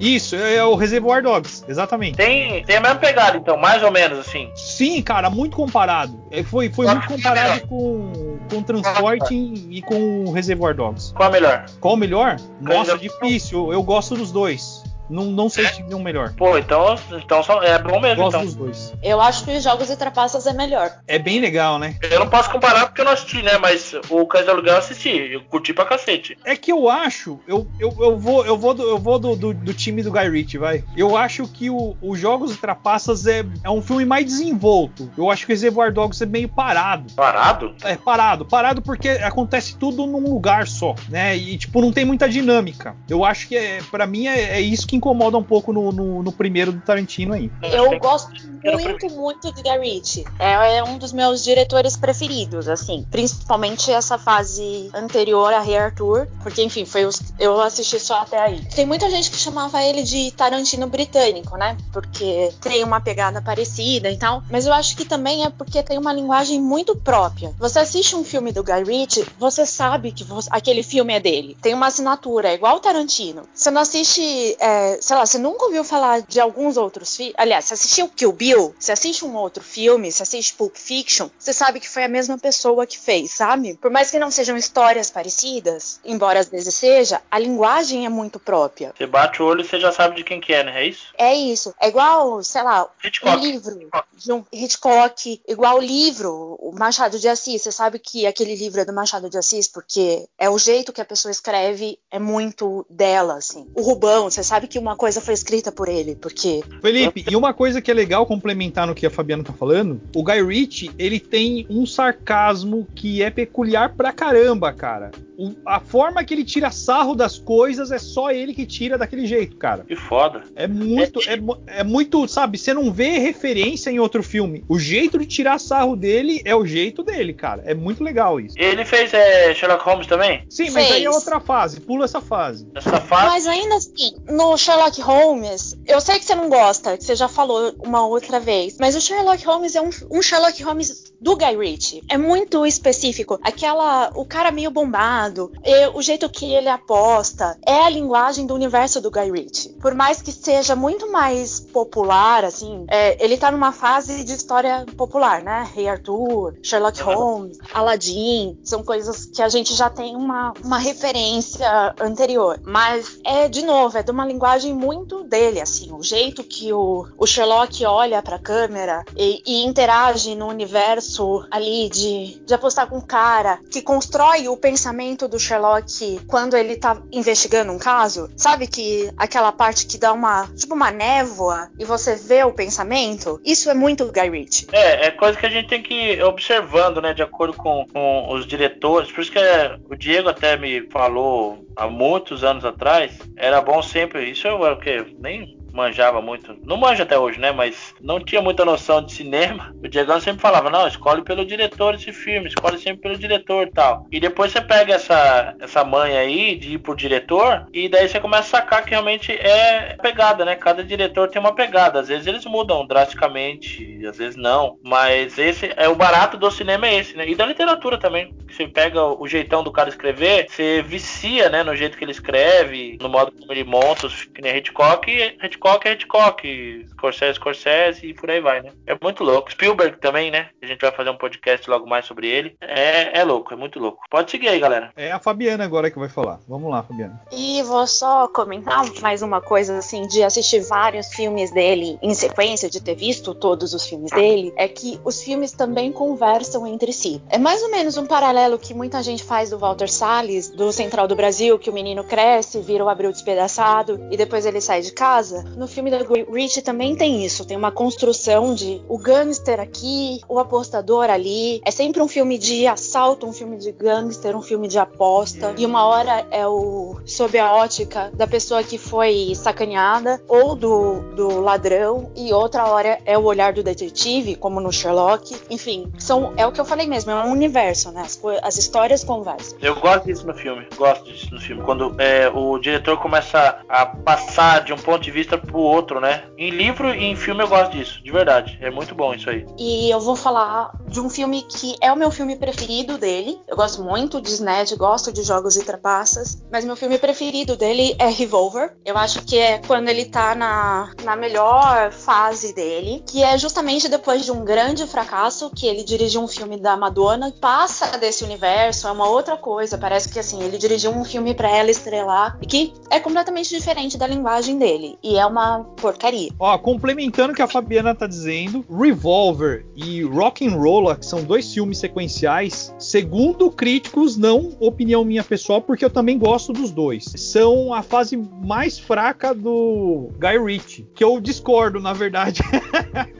D: Isso, é o Reservoir Dogs, exatamente.
C: Tem, tem a mesma pegada, então, mais ou menos assim.
D: Sim, cara, muito comparado. É, foi, foi muito comparado com, com Transporting e com o Reservoir Dogs.
C: Qual é melhor?
D: Qual o melhor? Nossa, difícil. Eu gosto dos dois. Não, não sei se tem um melhor.
C: Pô, então, então é bom mesmo.
D: Gosto
C: então.
D: dos dois.
A: Eu acho que os Jogos e Trapaças é melhor.
D: É bem legal, né?
C: Eu não posso comparar porque eu não assisti, né? Mas o Cães de Aluguel eu assisti. Eu curti pra cacete.
D: É que eu acho, eu, eu, eu vou, eu vou, do, eu vou do, do, do time do Guy Ritchie, vai. Eu acho que o, o Jogos e Trapaças é, é um filme mais desenvolto. Eu acho que o Reservoir Dogs é meio parado.
C: Parado?
D: É parado. Parado porque acontece tudo num lugar só, né? E, tipo, não tem muita dinâmica. Eu acho que, é, para mim, é, é isso que incomoda um pouco no, no, no primeiro do Tarantino aí.
A: Eu gosto muito, muito de Guy Ritchie. É, é, um dos meus diretores preferidos, assim. Principalmente essa fase anterior a Rei Arthur. Porque, enfim, foi os, eu assisti só até aí. Tem muita gente que chamava ele de Tarantino britânico, né? Porque tem uma pegada parecida e tal. Mas eu acho que também é porque tem uma linguagem muito própria. Você assiste um filme do Guy Ritchie, você sabe que você, aquele filme é dele. Tem uma assinatura, é igual o Tarantino. Você não assiste, é, sei lá, você nunca ouviu falar de alguns outros filmes. Aliás, você assistiu Kill Bill, você assiste um outro filme, você assiste Pulp Fiction, você sabe que foi a mesma pessoa que fez, sabe? Por mais que não sejam histórias parecidas, embora às vezes seja, a linguagem é muito própria.
C: Você bate o olho e você já sabe de quem que é, né? É isso?
A: É isso. É igual, sei lá,
C: Hitchcock.
A: um livro de um Hitchcock, igual o livro, o Machado de Assis. Você sabe que aquele livro é do Machado de Assis porque é o jeito que a pessoa escreve é muito dela, assim. O Rubão, você sabe que uma coisa foi escrita por ele, porque.
D: Felipe, e uma coisa que é legal complementar no que a Fabiana tá falando, o Guy Ritchie, ele tem um sarcasmo que é peculiar pra caramba, cara. O, a forma que ele tira sarro das coisas é só ele que tira daquele jeito, cara.
C: Que foda.
D: É muito, é, é, muito, sabe? Você não vê referência em outro filme. O jeito de tirar sarro dele é o jeito dele, cara. É muito legal isso.
C: Ele fez é, Sherlock Holmes também?
D: Sim, mas aí é outra fase. Pula essa fase.
C: Essa fase.
A: Mas ainda assim, no Sherlock Holmes, eu sei que você não gosta, que você já falou uma outra vez, mas o Sherlock Holmes é um, um Sherlock Holmes do Guy Ritchie. É muito específico. Aquela, o cara meio bombado, o jeito que ele aposta, é a linguagem do universo do Guy Ritchie. Por mais que seja muito mais popular, assim, é, ele tá numa fase de história popular, né? Rei Arthur, Sherlock Holmes, Aladdin, são coisas que a gente já tem uma, uma referência anterior. Mas é, de novo, é de uma linguagem muito dele, assim, o jeito que o, o Sherlock olha pra câmera e, e interage no universo ali de, de apostar com o cara, que constrói o pensamento do Sherlock quando ele tá investigando um caso. Sabe que aquela parte que dá uma, tipo, uma névoa e você vê o pensamento? Isso é muito Guy Ritchie.
C: É, é coisa que a gente tem que ir observando, né, de acordo com, com os diretores. Por isso que é, o Diego até me falou há muitos anos atrás, era bom sempre. Isso eu, o que nem manjava muito, não manja até hoje, né? Mas não tinha muita noção de cinema. O Diego sempre falava: não, escolhe pelo diretor esse filme, escolhe sempre pelo diretor e tal. E depois você pega essa, essa manha aí de ir pro diretor, e daí você começa a sacar que realmente é pegada, né? Cada diretor tem uma pegada. Às vezes eles mudam drasticamente, às vezes não. Mas esse é o barato do cinema, é esse, né? E da literatura também. Você pega o jeitão do cara escrever, você vicia, né? No jeito que ele escreve, no modo como ele monta, que nem Hitchcock, e Hitchcock é Hitchcock, Scorsese, Scorsese e por aí vai, né? É muito louco. Spielberg também, né? A gente vai fazer um podcast logo mais sobre ele. É, é louco, é muito louco. Pode seguir aí, galera.
D: É a Fabiana agora que vai falar. Vamos lá, Fabiana.
A: E vou só comentar mais uma coisa, assim, de assistir vários filmes dele em sequência, de ter visto todos os filmes dele, é que os filmes também conversam entre si. É mais ou menos um paralelo que muita gente faz do Walter Salles, do Central do Brasil, que o menino cresce, vira o abril despedaçado e depois ele sai de casa. No filme da Rich também tem isso, tem uma construção de o gangster aqui, o apostador ali. É sempre um filme de assalto, um filme de gangster, um filme de aposta. E uma hora é o sob a ótica da pessoa que foi sacaneada ou do, do ladrão, e outra hora é o olhar do detetive, como no Sherlock. Enfim, são, é o que eu falei mesmo, é um universo, né? As, as histórias conversam.
C: Eu gosto disso no filme, gosto disso no filme. Quando é, o diretor começa a passar de um ponto de vista pro outro, né? Em livro e em filme eu gosto disso, de verdade. É muito bom isso aí.
A: E eu vou falar de um filme que é o meu filme preferido dele. Eu gosto muito de Sned, gosto de jogos e trapaças, mas meu filme preferido dele é Revolver. Eu acho que é quando ele tá na, na melhor fase dele, que é justamente depois de um grande fracasso, que ele dirige um filme da Madonna, passa desse universo, é uma outra coisa. Parece que assim, ele dirigiu um filme para ela estrelar, e que é completamente diferente da linguagem dele. E é uma porcaria.
D: Ó, complementando o que a Fabiana tá dizendo, Revolver e Rock and Roll, que são dois filmes sequenciais, segundo críticos, não opinião minha pessoal, porque eu também gosto dos dois. São a fase mais fraca do Guy Ritchie, que eu discordo, na verdade.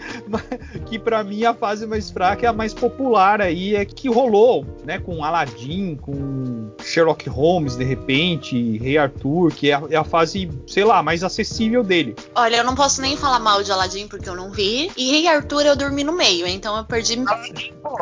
D: [laughs] que para mim a fase mais fraca é a mais popular aí, é que rolou, né, com Aladdin, com Sherlock Holmes, de repente, Rei Arthur, que é a, é a fase, sei lá, mais acessível dele.
A: Olha, eu não posso nem falar mal de Aladdin porque eu não vi. E Rei Arthur eu dormi no meio, então eu perdi.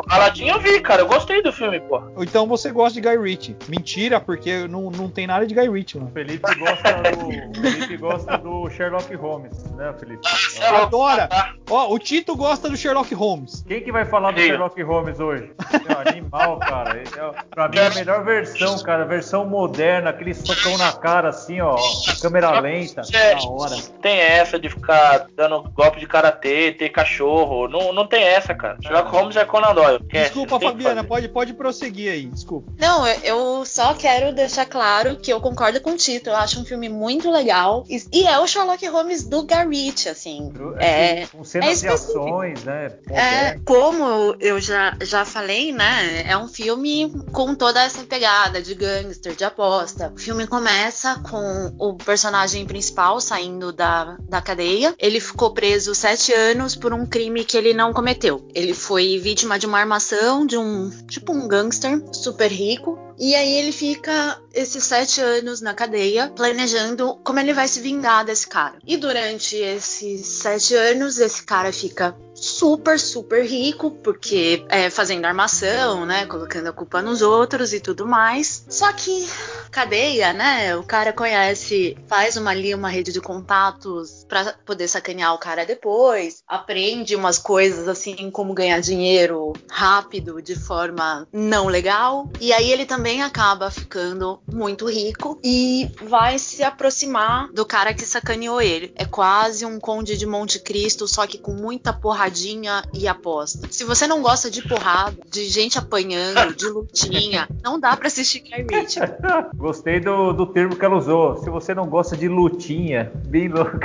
C: Aladdin eu vi, cara. Eu gostei do filme, pô.
D: Então você gosta de Guy Ritchie. Mentira, porque não, não tem nada de Guy Ritchie, mano.
B: Felipe gosta do. Felipe gosta do Sherlock Holmes, né, Felipe?
C: É
D: Adora! Ó, o Tito gosta do Sherlock Holmes.
B: Quem que vai falar do. Sherlock Holmes hoje? É, animal, cara. É, pra mim é a melhor versão, cara. Versão moderna, aquele socão na cara, assim, ó. Câmera lenta.
C: É,
B: Da hora.
C: Tem essa de ficar dando golpe de karatê, ter cachorro. Não, não tem essa, cara. Sherlock Holmes é Conan Doyle.
D: Desculpa, Fabiana, pode, pode prosseguir aí, desculpa.
A: Não, eu só quero deixar claro que eu concordo com o Tito. Eu acho um filme muito legal. E é o Sherlock Holmes do Garrett, assim. É,
B: com cenas é de ações, né?
A: É, como eu já, já falei, né? É um filme com toda essa pegada de gangster, de aposta. O filme começa com o personagem principal saindo da, da cadeia. Ele ficou preso sete anos por um crime que ele não cometeu. Ele foi vítima de uma armação de um tipo um gangster super rico e aí ele fica esses sete anos na cadeia, planejando como ele vai se vingar desse cara. E durante esses sete anos, esse cara fica super, super rico, porque é fazendo armação, né? Colocando a culpa nos outros e tudo mais. Só que cadeia, né? O cara conhece, faz uma ali uma rede de contatos para poder sacanear o cara depois, aprende umas coisas assim como ganhar dinheiro rápido de forma não legal. E aí ele também acaba ficando muito rico e vai se aproximar do cara que sacaneou ele. É quase um conde de Monte Cristo, só que com muita porradinha e aposta. Se você não gosta de porrada, de gente apanhando, [laughs] de lutinha, não dá para assistir Guy Ritchie. [laughs]
B: Gostei do, do termo que ela usou. Se você não gosta de lutinha, bem louco.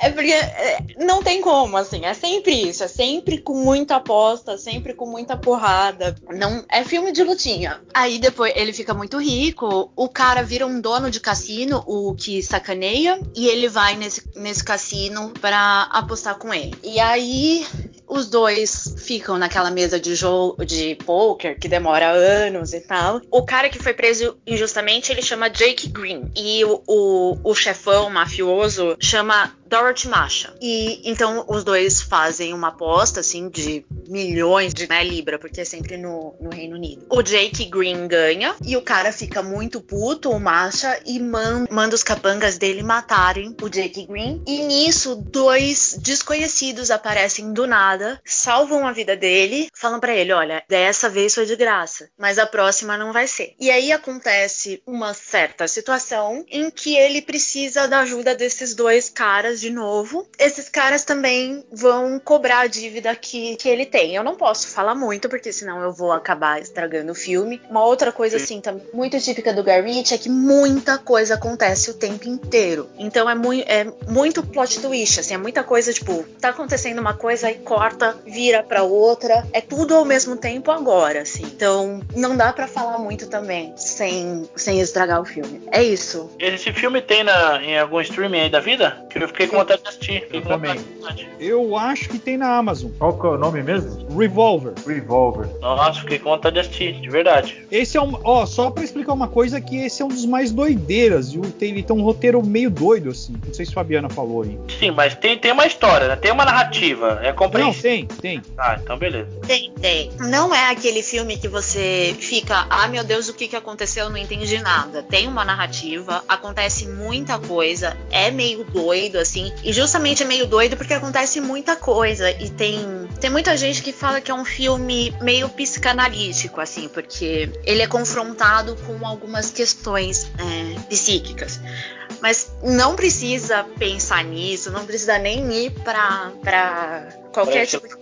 A: é porque é, não tem como, assim. É sempre isso. É sempre com muita aposta, sempre com muita porrada. Não É filme de lutinha. Aí depois ele fica muito rico. O cara vira um dono de cassino, o que sacaneia. E ele vai nesse, nesse cassino para apostar com ele. E aí os dois ficam naquela mesa de jogo de poker que demora anos e tal. O cara que foi preso injustamente, ele chama Jake Green. E o, o, o chefão mafioso chama Dorothy Masha. E então os dois fazem uma aposta assim de milhões de né, libra, porque é sempre no, no, Reino Unido. O Jake Green ganha e o cara fica muito puto, o Masha, e man, manda os capangas dele matarem o Jake Green. E nisso, dois desconhecidos aparecem do nada, salvam a vida dele, falam para ele: olha, dessa vez foi de graça, mas a próxima não vai ser. E aí acontece uma certa situação em que ele precisa da ajuda desses dois caras de novo. Esses caras também vão cobrar a dívida que, que ele tem. Eu não posso falar muito, porque senão eu vou acabar estragando o filme. Uma outra coisa, assim, também muito típica do Garrett é que muita coisa acontece o tempo inteiro. Então é, muito é muito plot twist, assim, é muita coisa, tipo, tá acontecendo uma coisa e corta, vira pra outra. É tudo ao mesmo tempo agora, assim. Então não dá para falar muito também sem, sem estragar o filme. É isso.
C: Esse filme tem na, em algum streaming aí da vida? Que eu fiquei com vontade de assistir.
B: Eu também.
D: Eu acho que tem na Amazon.
B: Qual que é o nome mesmo?
D: Revolver.
B: Revolver.
C: Nossa, fiquei com vontade de assistir, de verdade.
D: Esse é um. Ó, só pra explicar uma coisa, que esse é um dos mais doideiras. Viu? Tem, ele tem um roteiro meio doido, assim. Não sei se a Fabiana falou aí.
C: Sim, mas tem, tem uma história, né? Tem uma narrativa. É compreensível.
D: Não, tem, tem.
C: Ah, então beleza.
A: Tem. Não é aquele filme que você fica, ah, meu Deus, o que, que aconteceu? Eu não entendi nada. Tem uma narrativa, acontece muita coisa, é meio doido, assim. E justamente é meio doido porque acontece muita coisa. E tem, tem muita gente que fala que é um filme meio psicanalítico, assim, porque ele é confrontado com algumas questões é, psíquicas. Mas não precisa pensar nisso, não precisa nem ir pra qualquer tipo de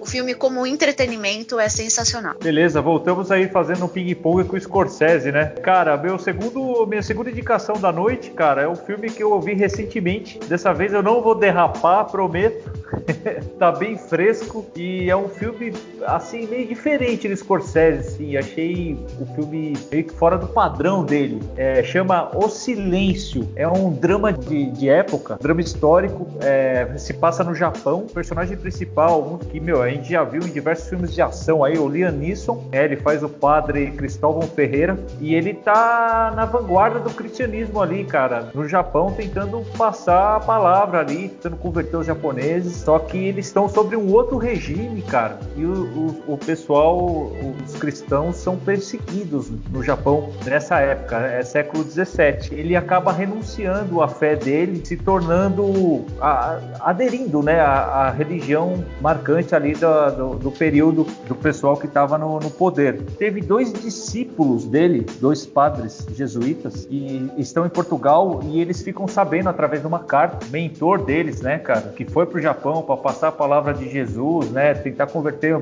A: O filme, como entretenimento, é sensacional.
B: Beleza, voltamos aí fazendo um ping-pong com o Scorsese, né? Cara, meu segundo, minha segunda indicação da noite, cara, é um filme que eu ouvi recentemente. Dessa vez eu não vou derrapar, prometo. [laughs] tá bem fresco e é um filme assim meio diferente do Scorsese, assim. Achei o filme meio que fora do padrão dele. É, chama O Silêncio. É um drama de, de época, drama histórico. É, se passa no Japão. O personagem principal, um que meu a gente já viu em diversos filmes de ação aí, o Liam Neeson. É, ele faz o padre Cristóvão Ferreira e ele tá na vanguarda do cristianismo ali, cara, no Japão, tentando passar a palavra ali, tentando converter os japoneses só que eles estão sobre um outro regime, cara. E o, o, o, pessoal, os cristãos, são perseguidos no Japão nessa época, é século 17. Ele acaba renunciando à fé dele, se tornando, a, aderindo, né, à, à, religião marcante ali do, do, do período do pessoal que estava no, no poder. Teve dois discípulos dele, dois padres jesuítas, que estão em Portugal e eles ficam sabendo através de uma carta, mentor deles, né, cara, que foi pro Japão Japão para passar a palavra de Jesus, né? Tentar converter uh,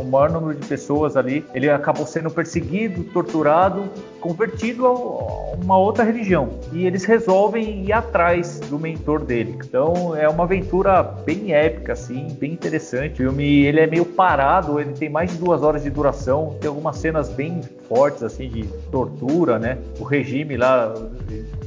B: o maior número de pessoas ali. Ele acabou sendo perseguido, torturado, convertido a uma outra religião. E eles resolvem ir atrás do mentor dele. Então é uma aventura bem épica, assim, bem interessante. O filme ele é meio parado, ele tem mais de duas horas de duração, tem algumas cenas bem fortes assim de tortura, né? O regime lá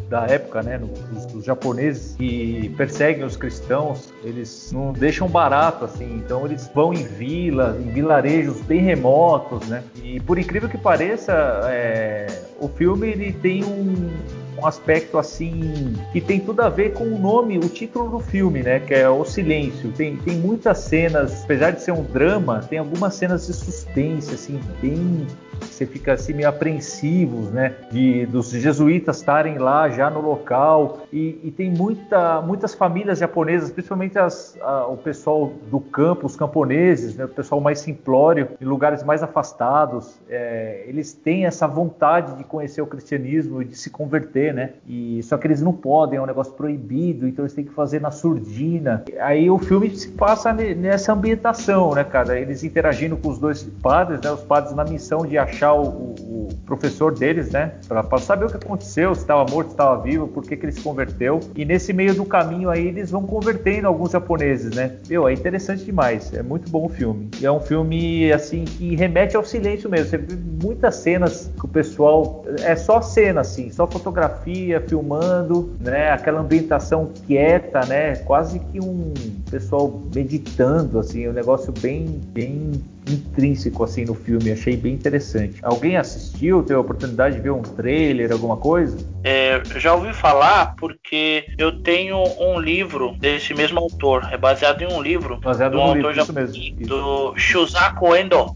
B: da época, né, dos, dos, japoneses que perseguem os cristãos, eles não deixam barato assim, então eles vão em vilas, em vilarejos bem remotos, né? E por incrível que pareça, é, o filme ele tem um, um aspecto assim que tem tudo a ver com o nome, o título do filme, né? Que é O Silêncio. Tem, tem muitas cenas, apesar de ser um drama, tem algumas cenas de suspense, assim, bem você fica assim meio apreensivos, né? De dos jesuítas estarem lá já no local e, e tem muita, muitas famílias japonesas, principalmente as, a, o pessoal do campo, os camponeses, né? O pessoal mais simplório, em lugares mais afastados, é, eles têm essa vontade de conhecer o cristianismo e de se converter, né? E só que eles não podem, é um negócio proibido, então eles têm que fazer na surdina. Aí o filme se passa nessa ambientação, né, cara? Eles interagindo com os dois padres, né? Os padres na missão de achar o, o professor deles, né? Para saber o que aconteceu, se estava morto, se estava vivo, por que, que ele se converteu. E nesse meio do caminho aí eles vão convertendo alguns japoneses, né? Meu, é interessante demais. É muito bom o filme. E é um filme, assim, que remete ao silêncio mesmo. Você vê muitas cenas que o pessoal. É só cena, assim, só fotografia, filmando, né? Aquela ambientação quieta, né? Quase que um pessoal meditando, assim, um negócio bem, bem intrínseco assim no filme, achei bem interessante. Alguém assistiu, teve a oportunidade de ver um trailer, alguma coisa?
C: É, já ouvi falar porque eu tenho um livro desse mesmo autor, é baseado em um livro
B: baseado
C: do um
B: autor
C: livro,
B: já, isso mesmo,
C: do Shusaku Endo.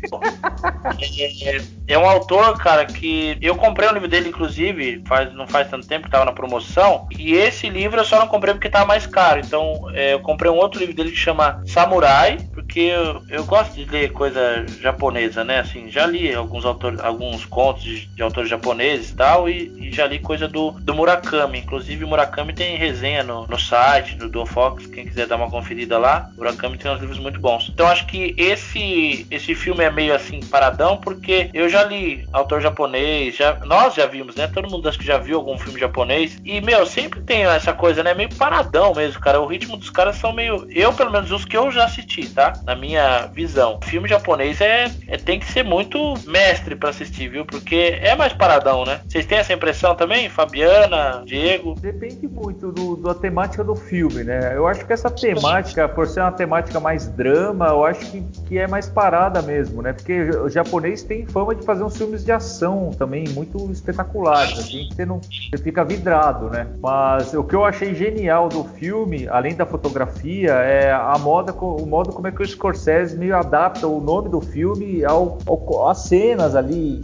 C: é, é, um autor, cara, que eu comprei um livro dele, inclusive, faz, não faz tanto tempo que estava na promoção, e esse livro eu só não comprei porque estava mais caro. Então é, eu comprei um outro livro dele que chama Samurai, porque eu, eu gosto de ler coisa japonesa, né? Assim, já li alguns alguns contos de, de autores japoneses e tal, e, e, já li coisa do, do Murakami. Inclusive, Murakami tem resenha no, no site do, do Fox, quem quiser dar uma conferida lá. Murakami tem uns livros muito bons. Então, acho que esse esse filme é meio assim paradão, porque eu já li autor japonês, já, nós já vimos, né? Todo mundo acho que já viu algum filme japonês. E, meu, sempre tem essa coisa, né? Meio paradão mesmo, cara. O ritmo dos caras são meio. Eu, pelo menos, os que eu já assisti, tá? Na minha visão. Filme japonês japonês é, é tem que ser muito mestre para assistir, viu? Porque é mais paradão, né? Vocês têm essa impressão também, Fabiana, Diego?
B: Depende muito do, da temática do filme, né? Eu acho que essa temática, por ser uma temática mais drama, eu acho que, que é mais parada mesmo, né? Porque o japonês tem fama de fazer uns filmes de ação também muito espetaculares, assim, você, não, você fica vidrado, né? Mas o que eu achei genial do filme, além da fotografia, é a moda, o modo como é que o Scorsese meio adapta o nome nome do filme ao, ao, cenas ali.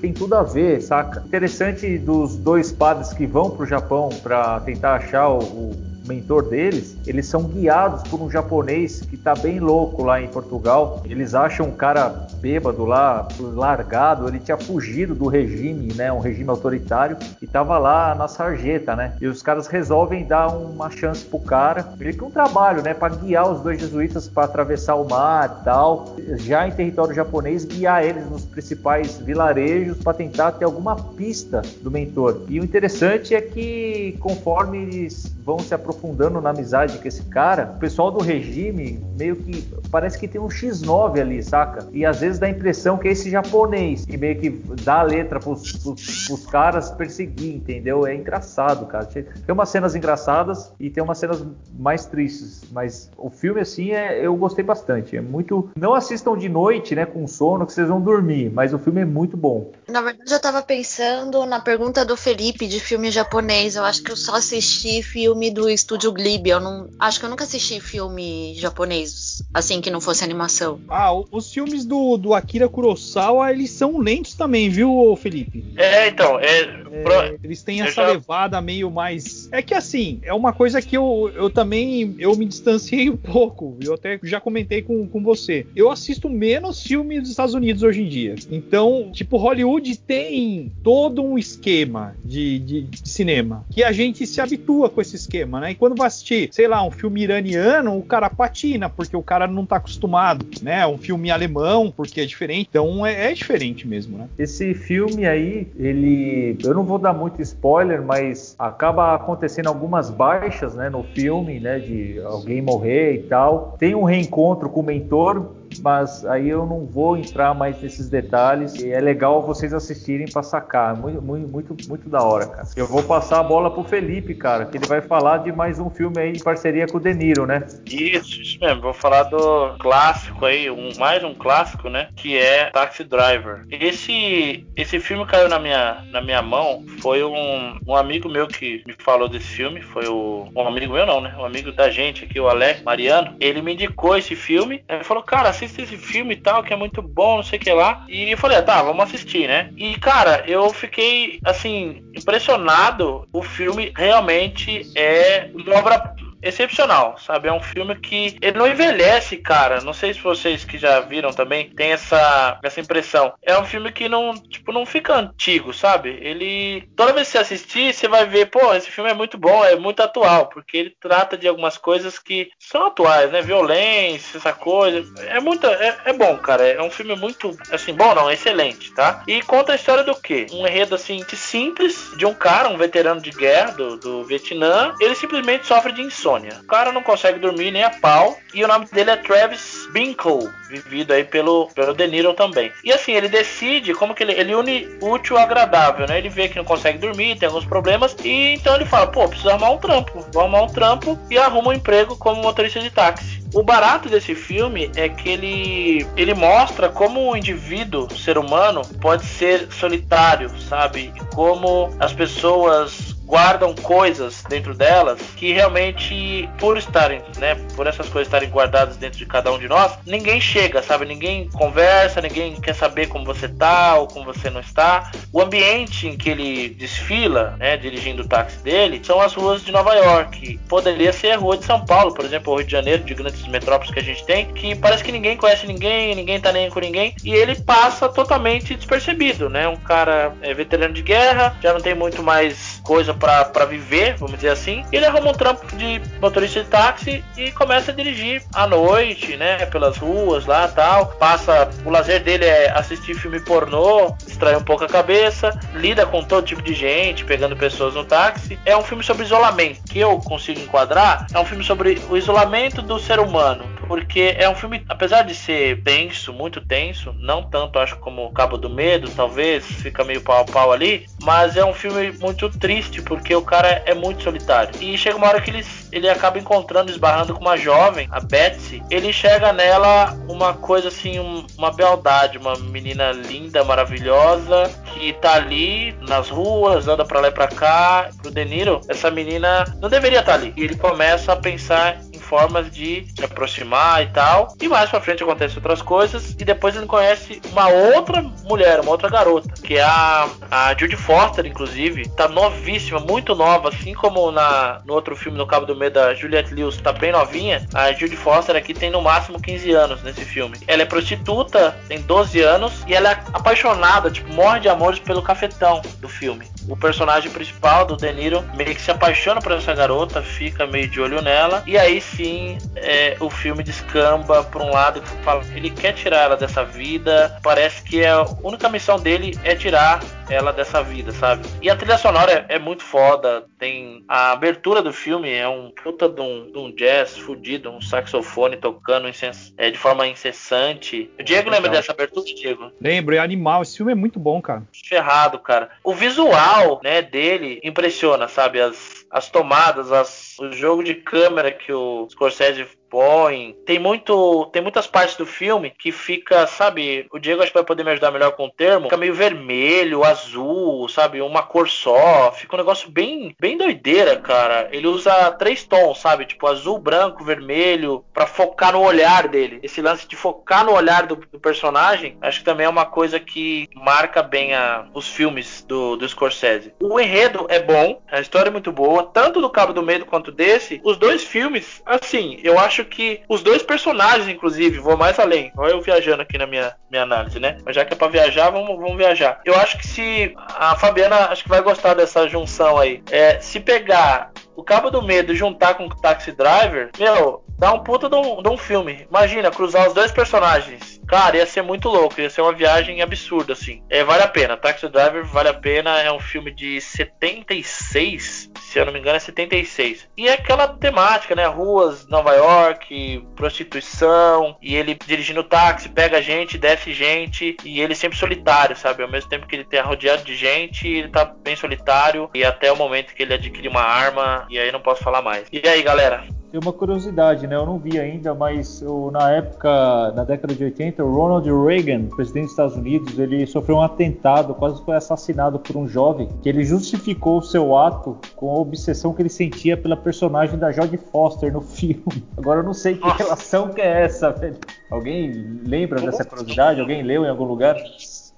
B: Tem tudo a ver, saca? Interessante dos dois padres que vão pro Japão para tentar achar o mentor deles, eles são guiados por um japonês que tá bem louco lá em Portugal. Eles acham um cara bêbado lá, largado, ele tinha fugido do regime, né, um regime autoritário, e tava lá na sarjeta, né? E os caras resolvem dar uma chance pro cara, ele que um trabalho, né, para guiar os dois jesuítas para atravessar o mar e tal, já em território japonês, guiar eles nos principais vilarejos para tentar ter alguma pista do mentor. E o interessante é que conforme eles vão se aprofundando na amizade com esse cara, o pessoal do regime meio que parece que tem um X9 ali, saca? E às vezes dá a impressão que é esse japonês que meio que dá a letra pros, pros, pros caras perseguir, entendeu? É engraçado, cara. Tem umas cenas engraçadas e tem umas cenas mais tristes, mas o filme, assim, é, eu gostei bastante. É muito. Não assistam de noite, né, com sono, que vocês vão dormir, mas o filme é muito bom.
A: Na verdade, eu tava pensando na pergunta do Felipe de filme japonês. Eu acho que eu só assisti filme do estúdio Ghibli. Eu não, acho que eu nunca assisti filme japonês assim que não fosse animação.
D: Ah, os filmes do, do Akira Kurosawa, eles são lentos também, viu, Felipe?
C: É, então, é,
D: é, eles têm essa já... levada meio mais. É que assim, é uma coisa que eu, eu também eu me distanciei um pouco. Eu até já comentei com, com você. Eu assisto menos filmes dos Estados Unidos hoje em dia. Então, tipo, Hollywood tem todo um esquema de, de, de cinema que a gente se habitua com esse esquema, né? Quando vai assistir, sei lá, um filme iraniano, o cara patina, porque o cara não tá acostumado, né? Um filme alemão, porque é diferente. Então é, é diferente mesmo, né?
B: Esse filme aí, ele. Eu não vou dar muito spoiler, mas acaba acontecendo algumas baixas, né, no filme, né, de alguém morrer e tal. Tem um reencontro com o mentor, mas aí eu não vou entrar mais nesses detalhes. É legal vocês assistirem para sacar. Muito, muito, muito, muito da hora, cara. Eu vou passar a bola pro Felipe, cara, que ele vai falar de mais um filme aí em parceria com o De Niro, né?
C: Isso, isso mesmo. Vou falar do clássico aí, um, mais um clássico, né? Que é Taxi Driver. Esse, esse filme caiu na minha, na minha mão. Foi um, um amigo meu que me falou desse filme. Foi o. Um amigo meu, não, né? Um amigo da gente aqui, o Alex Mariano. Ele me indicou esse filme. Ele falou, cara, assista esse filme e tal, que é muito bom, não sei o que lá. E eu falei, ah, tá, vamos assistir, né? E, cara, eu fiquei, assim, impressionado. O filme realmente é uma obra excepcional, sabe? É um filme que ele não envelhece, cara. Não sei se vocês que já viram também têm essa, essa impressão. É um filme que não, tipo, não fica antigo, sabe? Ele toda vez que você assistir, você vai ver, pô, esse filme é muito bom, é muito atual, porque ele trata de algumas coisas que são atuais, né? Violência, essa coisa. É muito é, é bom, cara. É um filme muito assim, bom não, excelente, tá? E conta a história do quê? Um enredo assim simples de um cara, um veterano de guerra do, do Vietnã, ele simplesmente sofre de insônia insônia. O cara não consegue dormir nem a pau. E o nome dele é Travis Binkle, vivido aí pelo, pelo De Niro também. E assim, ele decide como que ele, ele une útil ao agradável, né? Ele vê que não consegue dormir, tem alguns problemas. E então ele fala, pô, preciso arrumar um trampo. Vou arrumar um trampo e arruma um emprego como motorista de táxi. O barato desse filme é que ele, ele mostra como o indivíduo, ser humano, pode ser solitário, sabe? Como as pessoas guardam coisas dentro delas que realmente, por estarem, né, por essas coisas estarem guardadas dentro de cada um de nós, ninguém chega, sabe? Ninguém conversa, ninguém quer saber como você tá ou como você não está. O ambiente em que ele desfila, né, dirigindo o táxi dele, são as ruas de Nova York. Poderia ser a rua de São Paulo, por exemplo, o Rio de Janeiro, de grandes metrópoles que a gente tem, que parece que ninguém conhece ninguém, ninguém tá nem com ninguém, e ele passa totalmente despercebido, né? Um cara é, veterano de guerra, já não tem muito mais coisa para viver, vamos dizer assim. Ele arruma um trampo de motorista de táxi e começa a dirigir à noite, né, pelas ruas lá tal. Passa, o lazer dele é assistir filme pornô, extrai um pouco a cabeça, lida com todo tipo de gente, pegando pessoas no táxi. É um filme sobre isolamento, que eu consigo enquadrar. É um filme sobre o isolamento do ser humano, porque é um filme, apesar de ser tenso, muito tenso, não tanto acho como Cabo do Medo, talvez, fica meio pau a pau ali, mas é um filme muito triste porque o cara é muito solitário. E chega uma hora que ele, ele acaba encontrando, esbarrando com uma jovem, a Betsy. Ele enxerga nela uma coisa assim, um, uma beldade, uma menina linda, maravilhosa, que tá ali nas ruas, anda pra lá e pra cá. Pro De Niro, essa menina não deveria estar tá ali. E ele começa a pensar formas de se aproximar e tal. E mais pra frente acontecem outras coisas. E depois ele conhece uma outra mulher, uma outra garota, que é a, a Judy Foster, inclusive. Tá novíssima muito nova, assim como na, no outro filme, No Cabo do Medo, a Juliette Lewis tá bem novinha, a Judy Foster aqui tem no máximo 15 anos nesse filme. Ela é prostituta, tem 12 anos, e ela é apaixonada, tipo, morre de amores pelo cafetão do filme. O personagem principal do De Niro meio que se apaixona por essa garota, fica meio de olho nela, e aí sim é, o filme descamba por um lado que fala, ele quer tirar ela dessa vida, parece que é, a única missão dele é tirar ela dessa vida, sabe? E a trilha sonora é, é muito foda. Tem a abertura do filme é um puta de um, de um jazz fudido, um saxofone tocando é, de forma incessante. O Diego lembra dessa abertura, Diego?
D: Lembro, é animal. Esse filme é muito bom, cara.
C: Ferrado, cara. O visual, né, dele impressiona, sabe? As, as tomadas, as, o jogo de câmera que o Scorsese põe. Tem muito, tem muitas partes do filme que fica, sabe, o Diego acho que vai poder me ajudar melhor com o termo, fica meio vermelho, azul, sabe, uma cor só, fica um negócio bem, bem doideira, cara. Ele usa três tons, sabe, tipo azul, branco, vermelho, para focar no olhar dele. Esse lance de focar no olhar do, do, personagem, acho que também é uma coisa que marca bem a, os filmes do, do Scorsese. O enredo é bom, a história é muito boa, tanto do Cabo do Medo quanto desse. Os dois filmes, assim, eu acho que os dois personagens, inclusive, vou mais além. Olha eu viajando aqui na minha, minha análise, né? Mas já que é pra viajar, vamos, vamos viajar. Eu acho que se. A Fabiana acho que vai gostar dessa junção aí. É, se pegar o Cabo do Medo juntar com o Taxi Driver, meu, dá um puta de um, de um filme. Imagina, cruzar os dois personagens. Cara, ia ser muito louco, ia ser uma viagem absurda, assim. É, vale a pena. Taxi Driver vale a pena. É um filme de 76, se eu não me engano, é 76. E é aquela temática, né? Ruas, Nova York, prostituição. E ele dirigindo táxi, pega gente, desce gente. E ele sempre solitário, sabe? Ao mesmo tempo que ele tá rodeado de gente, ele tá bem solitário. E até o momento que ele adquire uma arma e aí não posso falar mais. E aí, galera?
B: Tem uma curiosidade, né? Eu não vi ainda, mas eu, na época, na década de 80, o Ronald Reagan, presidente dos Estados Unidos, ele sofreu um atentado, quase foi assassinado por um jovem, que ele justificou o seu ato com a obsessão que ele sentia pela personagem da Jodie Foster no [laughs] filme. Agora eu não sei que Nossa. relação que é essa, velho. Alguém lembra dessa curiosidade? Alguém leu em algum lugar?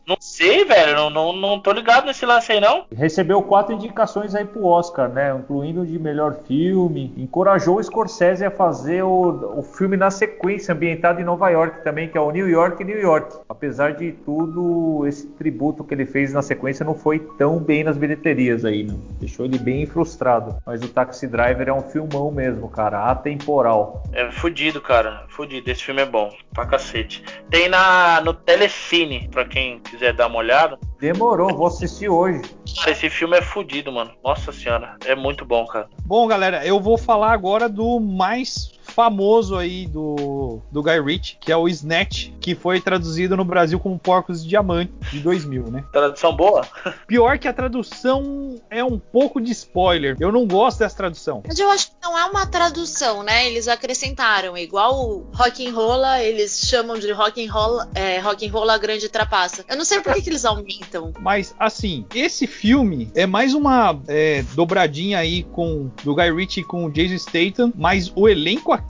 C: Não sei, velho. Não, não, não tô ligado nesse lance aí, não.
B: Recebeu quatro indicações aí pro Oscar, né? Incluindo de melhor filme. Encorajou o Scorsese a fazer o, o filme na sequência, ambientado em Nova York também, que é o New York New York. Apesar de tudo, esse tributo que ele fez na sequência não foi tão bem nas bilheterias aí, não. Deixou ele bem frustrado. Mas o Taxi Driver é um filmão mesmo, cara. Atemporal.
C: É fudido, cara. Fudido. Esse filme é bom. Pra cacete. Tem na, no Telecine, pra quem quiser quiser dar uma olhada.
B: Demorou, vou assistir hoje.
C: esse filme é fodido, mano. Nossa senhora, é muito bom, cara.
D: Bom, galera, eu vou falar agora do mais famoso aí do, do Guy Ritchie, que é o Snatch, que foi traduzido no Brasil como Porcos de Diamante, de 2000, né?
C: Tradução boa? [laughs]
D: Pior que a tradução é um pouco de spoiler. Eu não gosto dessa tradução.
A: Mas eu acho que não é uma tradução, né? Eles acrescentaram, igual o Rock and Rolla, eles chamam de Rock and Roll, é, Rock and Roll a grande trapaça. Eu não sei por que, que eles aumentam.
D: Mas assim, esse filme é mais uma é, dobradinha aí com do Guy Ritchie com o Jason Statham, mas o elenco aqui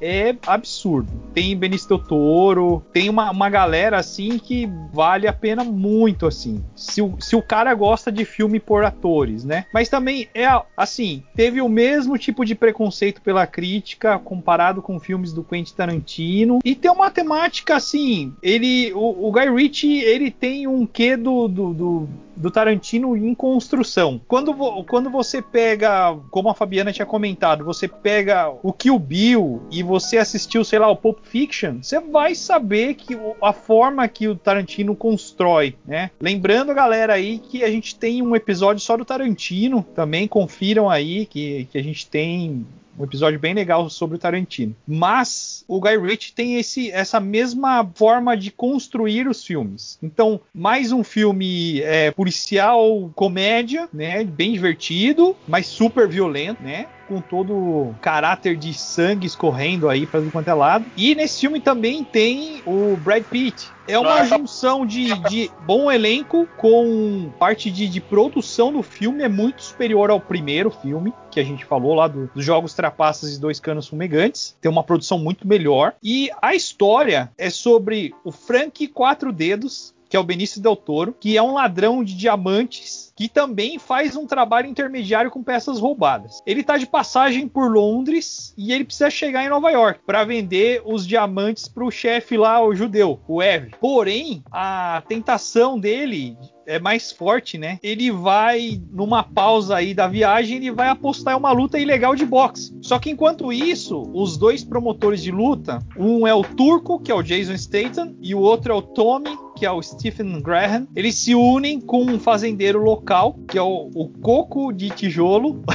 D: é absurdo. Tem Benicio Del Toro, tem uma, uma galera assim que vale a pena muito assim. Se o, se o cara gosta de filme por atores, né? Mas também é assim, teve o mesmo tipo de preconceito pela crítica comparado com filmes do Quentin Tarantino e tem uma temática assim, ele o, o Guy Ritchie, ele tem um quê do, do, do do Tarantino em construção. Quando, quando você pega, como a Fabiana tinha comentado, você pega o Kill Bill e você assistiu, sei lá, o Pulp Fiction, você vai saber que a forma que o Tarantino constrói, né? Lembrando, galera, aí que a gente tem um episódio só do Tarantino, também confiram aí que, que a gente tem um episódio bem legal sobre o Tarantino. Mas o Guy Ritchie tem esse, essa mesma forma de construir os filmes. Então, mais um filme é, policial comédia, né, bem divertido, mas super violento, né? Com todo o caráter de sangue escorrendo aí para tudo quanto é lado. E nesse filme também tem o Brad Pitt. É uma junção de, de, bom elenco com parte de, de, produção do filme é muito superior ao primeiro filme que a gente falou lá do, dos Jogos Trapaças e Dois Canos Fumegantes. Tem uma produção muito melhor. E a história é sobre o Frank Quatro Dedos, que é o Benício Del Toro, que é um ladrão de diamantes que também faz um trabalho intermediário com peças roubadas. Ele está de passagem por Londres e ele precisa chegar em Nova York para vender os diamantes para o chefe lá, o judeu, o Ev. Porém, a tentação dele é mais forte, né? Ele vai numa pausa aí da viagem, ele vai apostar em uma luta ilegal de boxe. Só que enquanto isso, os dois promotores de luta, um é o turco, que é o Jason Statham, e o outro é o Tommy, que é o Stephen Graham, eles se unem com um fazendeiro local, que é o, o Coco de Tijolo. [laughs]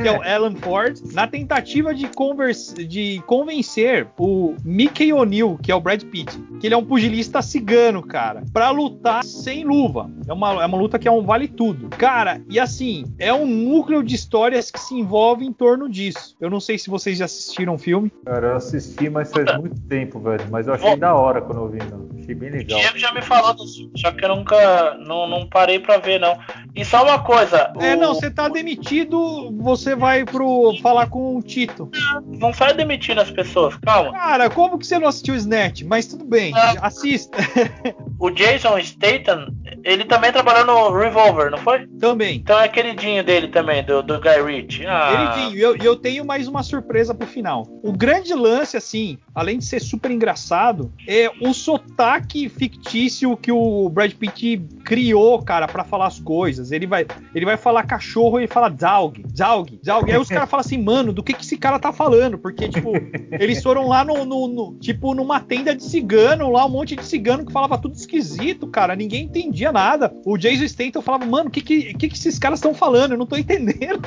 D: que é o Alan Ford, na tentativa de, de convencer o Mickey O'Neill, que é o Brad Pitt, que ele é um pugilista cigano, cara, pra lutar sem luva. É uma, é uma luta que é um vale tudo. Cara, e assim, é um núcleo de histórias que se envolve em torno disso. Eu não sei se vocês já assistiram o filme.
B: Cara, eu assisti, mas faz muito tempo, velho. Mas eu achei da hora quando eu vi, não. Achei bem legal. O
C: Diego já me falou disso, só que eu nunca não, não parei pra ver, não. E só uma coisa.
D: É, o... não, você tá demitido, você vai pro falar com o Tito.
C: Não sai demitindo as pessoas, calma.
D: Cara, como que você não assistiu o Snatch? Mas tudo bem, é. assista.
C: o Jason Statham, ele também trabalhou no Revolver, não foi?
D: Também.
C: Então é queridinho dele também, do, do Guy Ritchie.
D: Ah. Queridinho, e eu, eu tenho mais uma surpresa pro final. O grande lance, assim, além de ser super engraçado, é o sotaque fictício que o Brad Pitt criou, cara, para falar as coisas. Ele vai, ele vai falar cachorro e ele fala dog, dog, dog. Aí os caras falam assim, mano, do que que esse cara tá falando? Porque, tipo, [laughs] eles foram lá no, no, no, tipo, numa tenda de cigano, lá um monte de cigano que falava tudo esquisito, cara. Ninguém entendia nada. O Jason Statham falava, mano, o que que, que que esses caras estão falando? Eu não tô entendendo.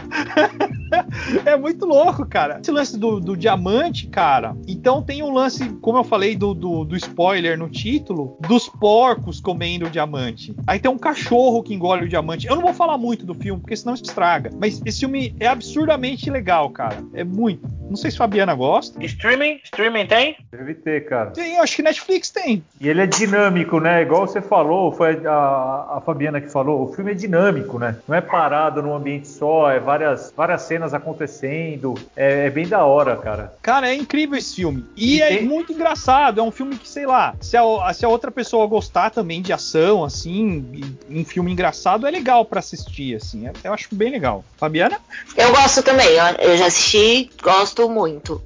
D: [laughs] é muito louco, cara. Esse lance do, do, diamante, cara. Então tem um lance, como eu falei do, do, do spoiler no título, dos porcos comendo o diamante. Aí tem um cachorro que engole o diamante. Eu não vou falar muito do filme, porque senão estraga. Mas esse filme é absurdamente legal, cara. É muito. Não sei se Fabiana gosta.
C: Streaming? Streaming tem?
B: Deve ter, cara.
D: Tem, acho que Netflix tem.
B: E ele é dinâmico, né? Igual você falou, foi a, a Fabiana que falou. O filme é dinâmico, né? Não é parado num ambiente só, é várias, várias cenas acontecendo. É, é bem da hora, cara.
D: Cara, é incrível esse filme. E, e é tem... muito engraçado. É um filme que, sei lá, se a, se a outra pessoa gostar também de ação, assim, um filme engraçado, é legal para assistir, assim. É, eu acho bem legal. Fabiana?
A: Eu gosto também. Eu já assisti, gosto muito.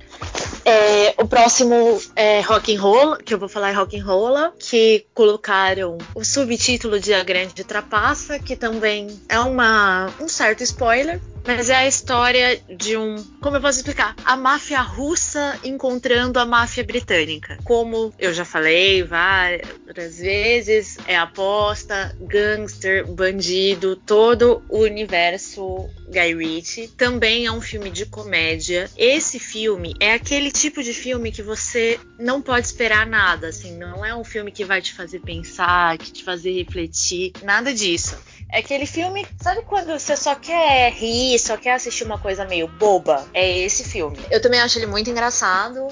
A: É, o próximo é Rock and Roll, que eu vou falar é Rock and Roll, que colocaram o subtítulo de A Grande Trapaça, que também é uma, um certo spoiler, mas é a história de um. Como eu posso explicar? A máfia russa encontrando a máfia britânica. Como eu já falei várias vezes, é aposta, gangster, bandido, todo o universo Guy Ritchie. Também é um filme de comédia. Esse filme é aquele tipo de filme que você não pode esperar nada, assim, não é um filme que vai te fazer pensar, que te fazer refletir, nada disso. É aquele filme, sabe quando você só quer rir, só quer assistir uma coisa meio boba? É esse filme. Eu também acho ele muito engraçado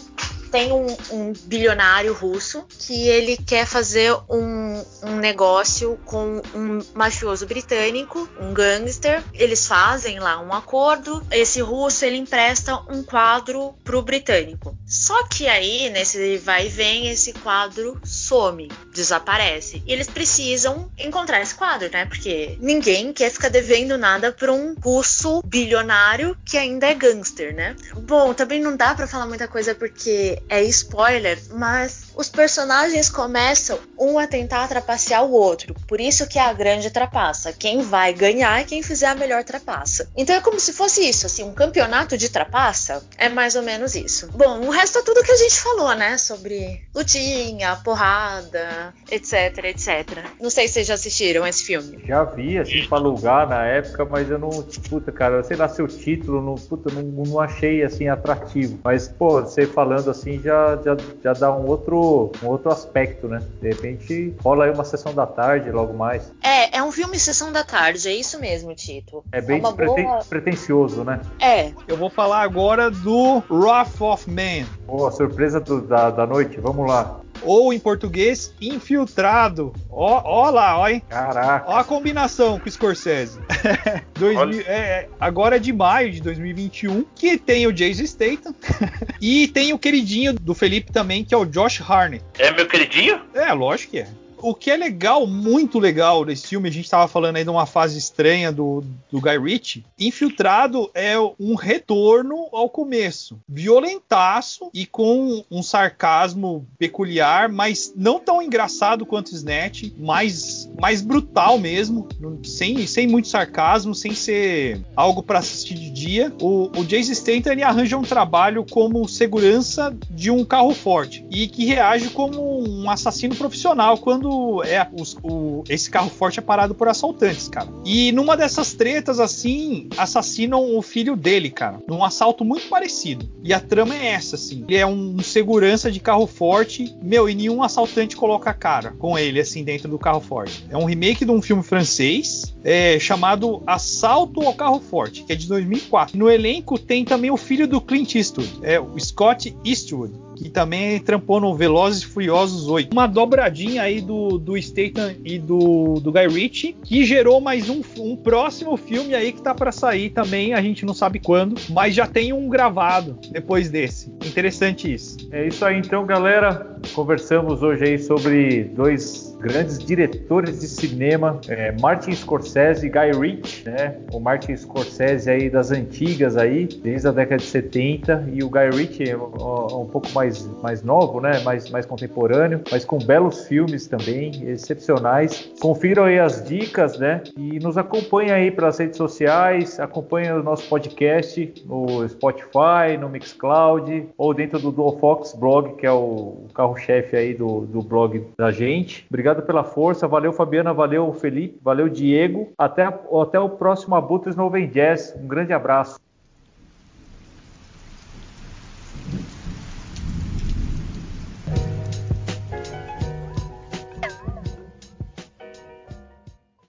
A: tem um, um, bilionário russo que ele quer fazer um, um, negócio com um mafioso britânico, um gangster. Eles fazem lá um acordo. Esse russo ele empresta um quadro pro britânico. Só que aí, nesse vai e vem, esse quadro some, desaparece. E eles precisam encontrar esse quadro, né? Porque ninguém quer ficar devendo nada para um russo bilionário que ainda é gangster, né? Bom, também não dá para falar muita coisa porque é spoiler, mas os personagens começam um a tentar trapacear o outro. Por isso que é a grande trapaça. Quem vai ganhar é quem fizer a melhor trapaça. Então é como se fosse isso, assim, um campeonato de trapaça é mais ou menos isso. Bom, o resto é tudo que a gente falou, né? Sobre lutinha, porrada, etc, etc. Não sei se vocês já assistiram esse filme.
B: Já vi, assim, pra alugar na época, mas eu não. Puta, cara, sei lá seu título, não, puta, não, não achei assim atrativo. Mas, pô, você falando assim já, já, já dá um outro um outro aspecto, né? De repente rola aí uma sessão da tarde logo mais.
A: É, é um filme sessão da tarde, é isso mesmo, Tito.
B: É bem é boa... pretencioso, né?
A: É.
D: Eu vou falar agora do Wrath of Man.
B: Pô, a surpresa do, da, da noite, vamos lá
D: ou em português, infiltrado. Ó, ó lá, ó, hein?
B: Caraca.
D: Ó a combinação com o Scorsese. [laughs] 2000, é, é, agora é de maio de 2021, que tem o Jason Statham [laughs] e tem o queridinho do Felipe também, que é o Josh Harnett.
C: É meu queridinho?
D: É, lógico que é o que é legal, muito legal desse filme, a gente estava falando aí de uma fase estranha do, do Guy Ritchie. Infiltrado é um retorno ao começo. Violentaço e com um sarcasmo peculiar, mas não tão engraçado quanto Snatch, mais, mais brutal mesmo, sem, sem muito sarcasmo, sem ser algo para assistir de dia. O, o Jason Statham ele arranja um trabalho como segurança de um carro forte e que reage como um assassino profissional quando É, os, o, esse carro forte é parado por assaltantes, cara. E numa dessas tretas, assim, assassinam o filho dele, cara. Num assalto muito parecido. E a trama é essa, assim. Ele é um segurança de carro forte, meu, e nenhum assaltante coloca a cara com ele, assim, dentro do carro forte. É um remake de um filme francês é, chamado Assalto ao Carro Forte, que é de 2004. No elenco tem também o filho do Clint Eastwood, é o Scott Eastwood que também trampou no Velozes e Furiosos 8. Uma dobradinha aí do, do Statham e do, do Guy Ritchie, que gerou mais um, um próximo filme aí que tá para sair também, a gente não sabe quando, mas já tem um gravado depois desse. Interessante isso.
B: É isso aí então, galera. Conversamos hoje aí sobre dois grandes diretores de cinema, é, Martin Scorsese e Guy Ritchie, né? O Martin Scorsese aí das antigas aí, desde a década de 70, e o Guy Ritchie é um, pouco mais, mais novo, né? Mais, mais contemporâneo, mas com belos filmes também, excepcionais. Confiram aí as dicas, né? E nos acompanhem aí pelas redes sociais, acompanhem o nosso podcast no Spotify, no Mixcloud, ou dentro do Fox Blog, que é o carro-chefe aí do, do blog da gente. Obrigado pela força. Valeu, Fabiana. Valeu, Felipe. Valeu, Diego. Até, até o próximo Abutres no Oven Jazz. Um grande abraço.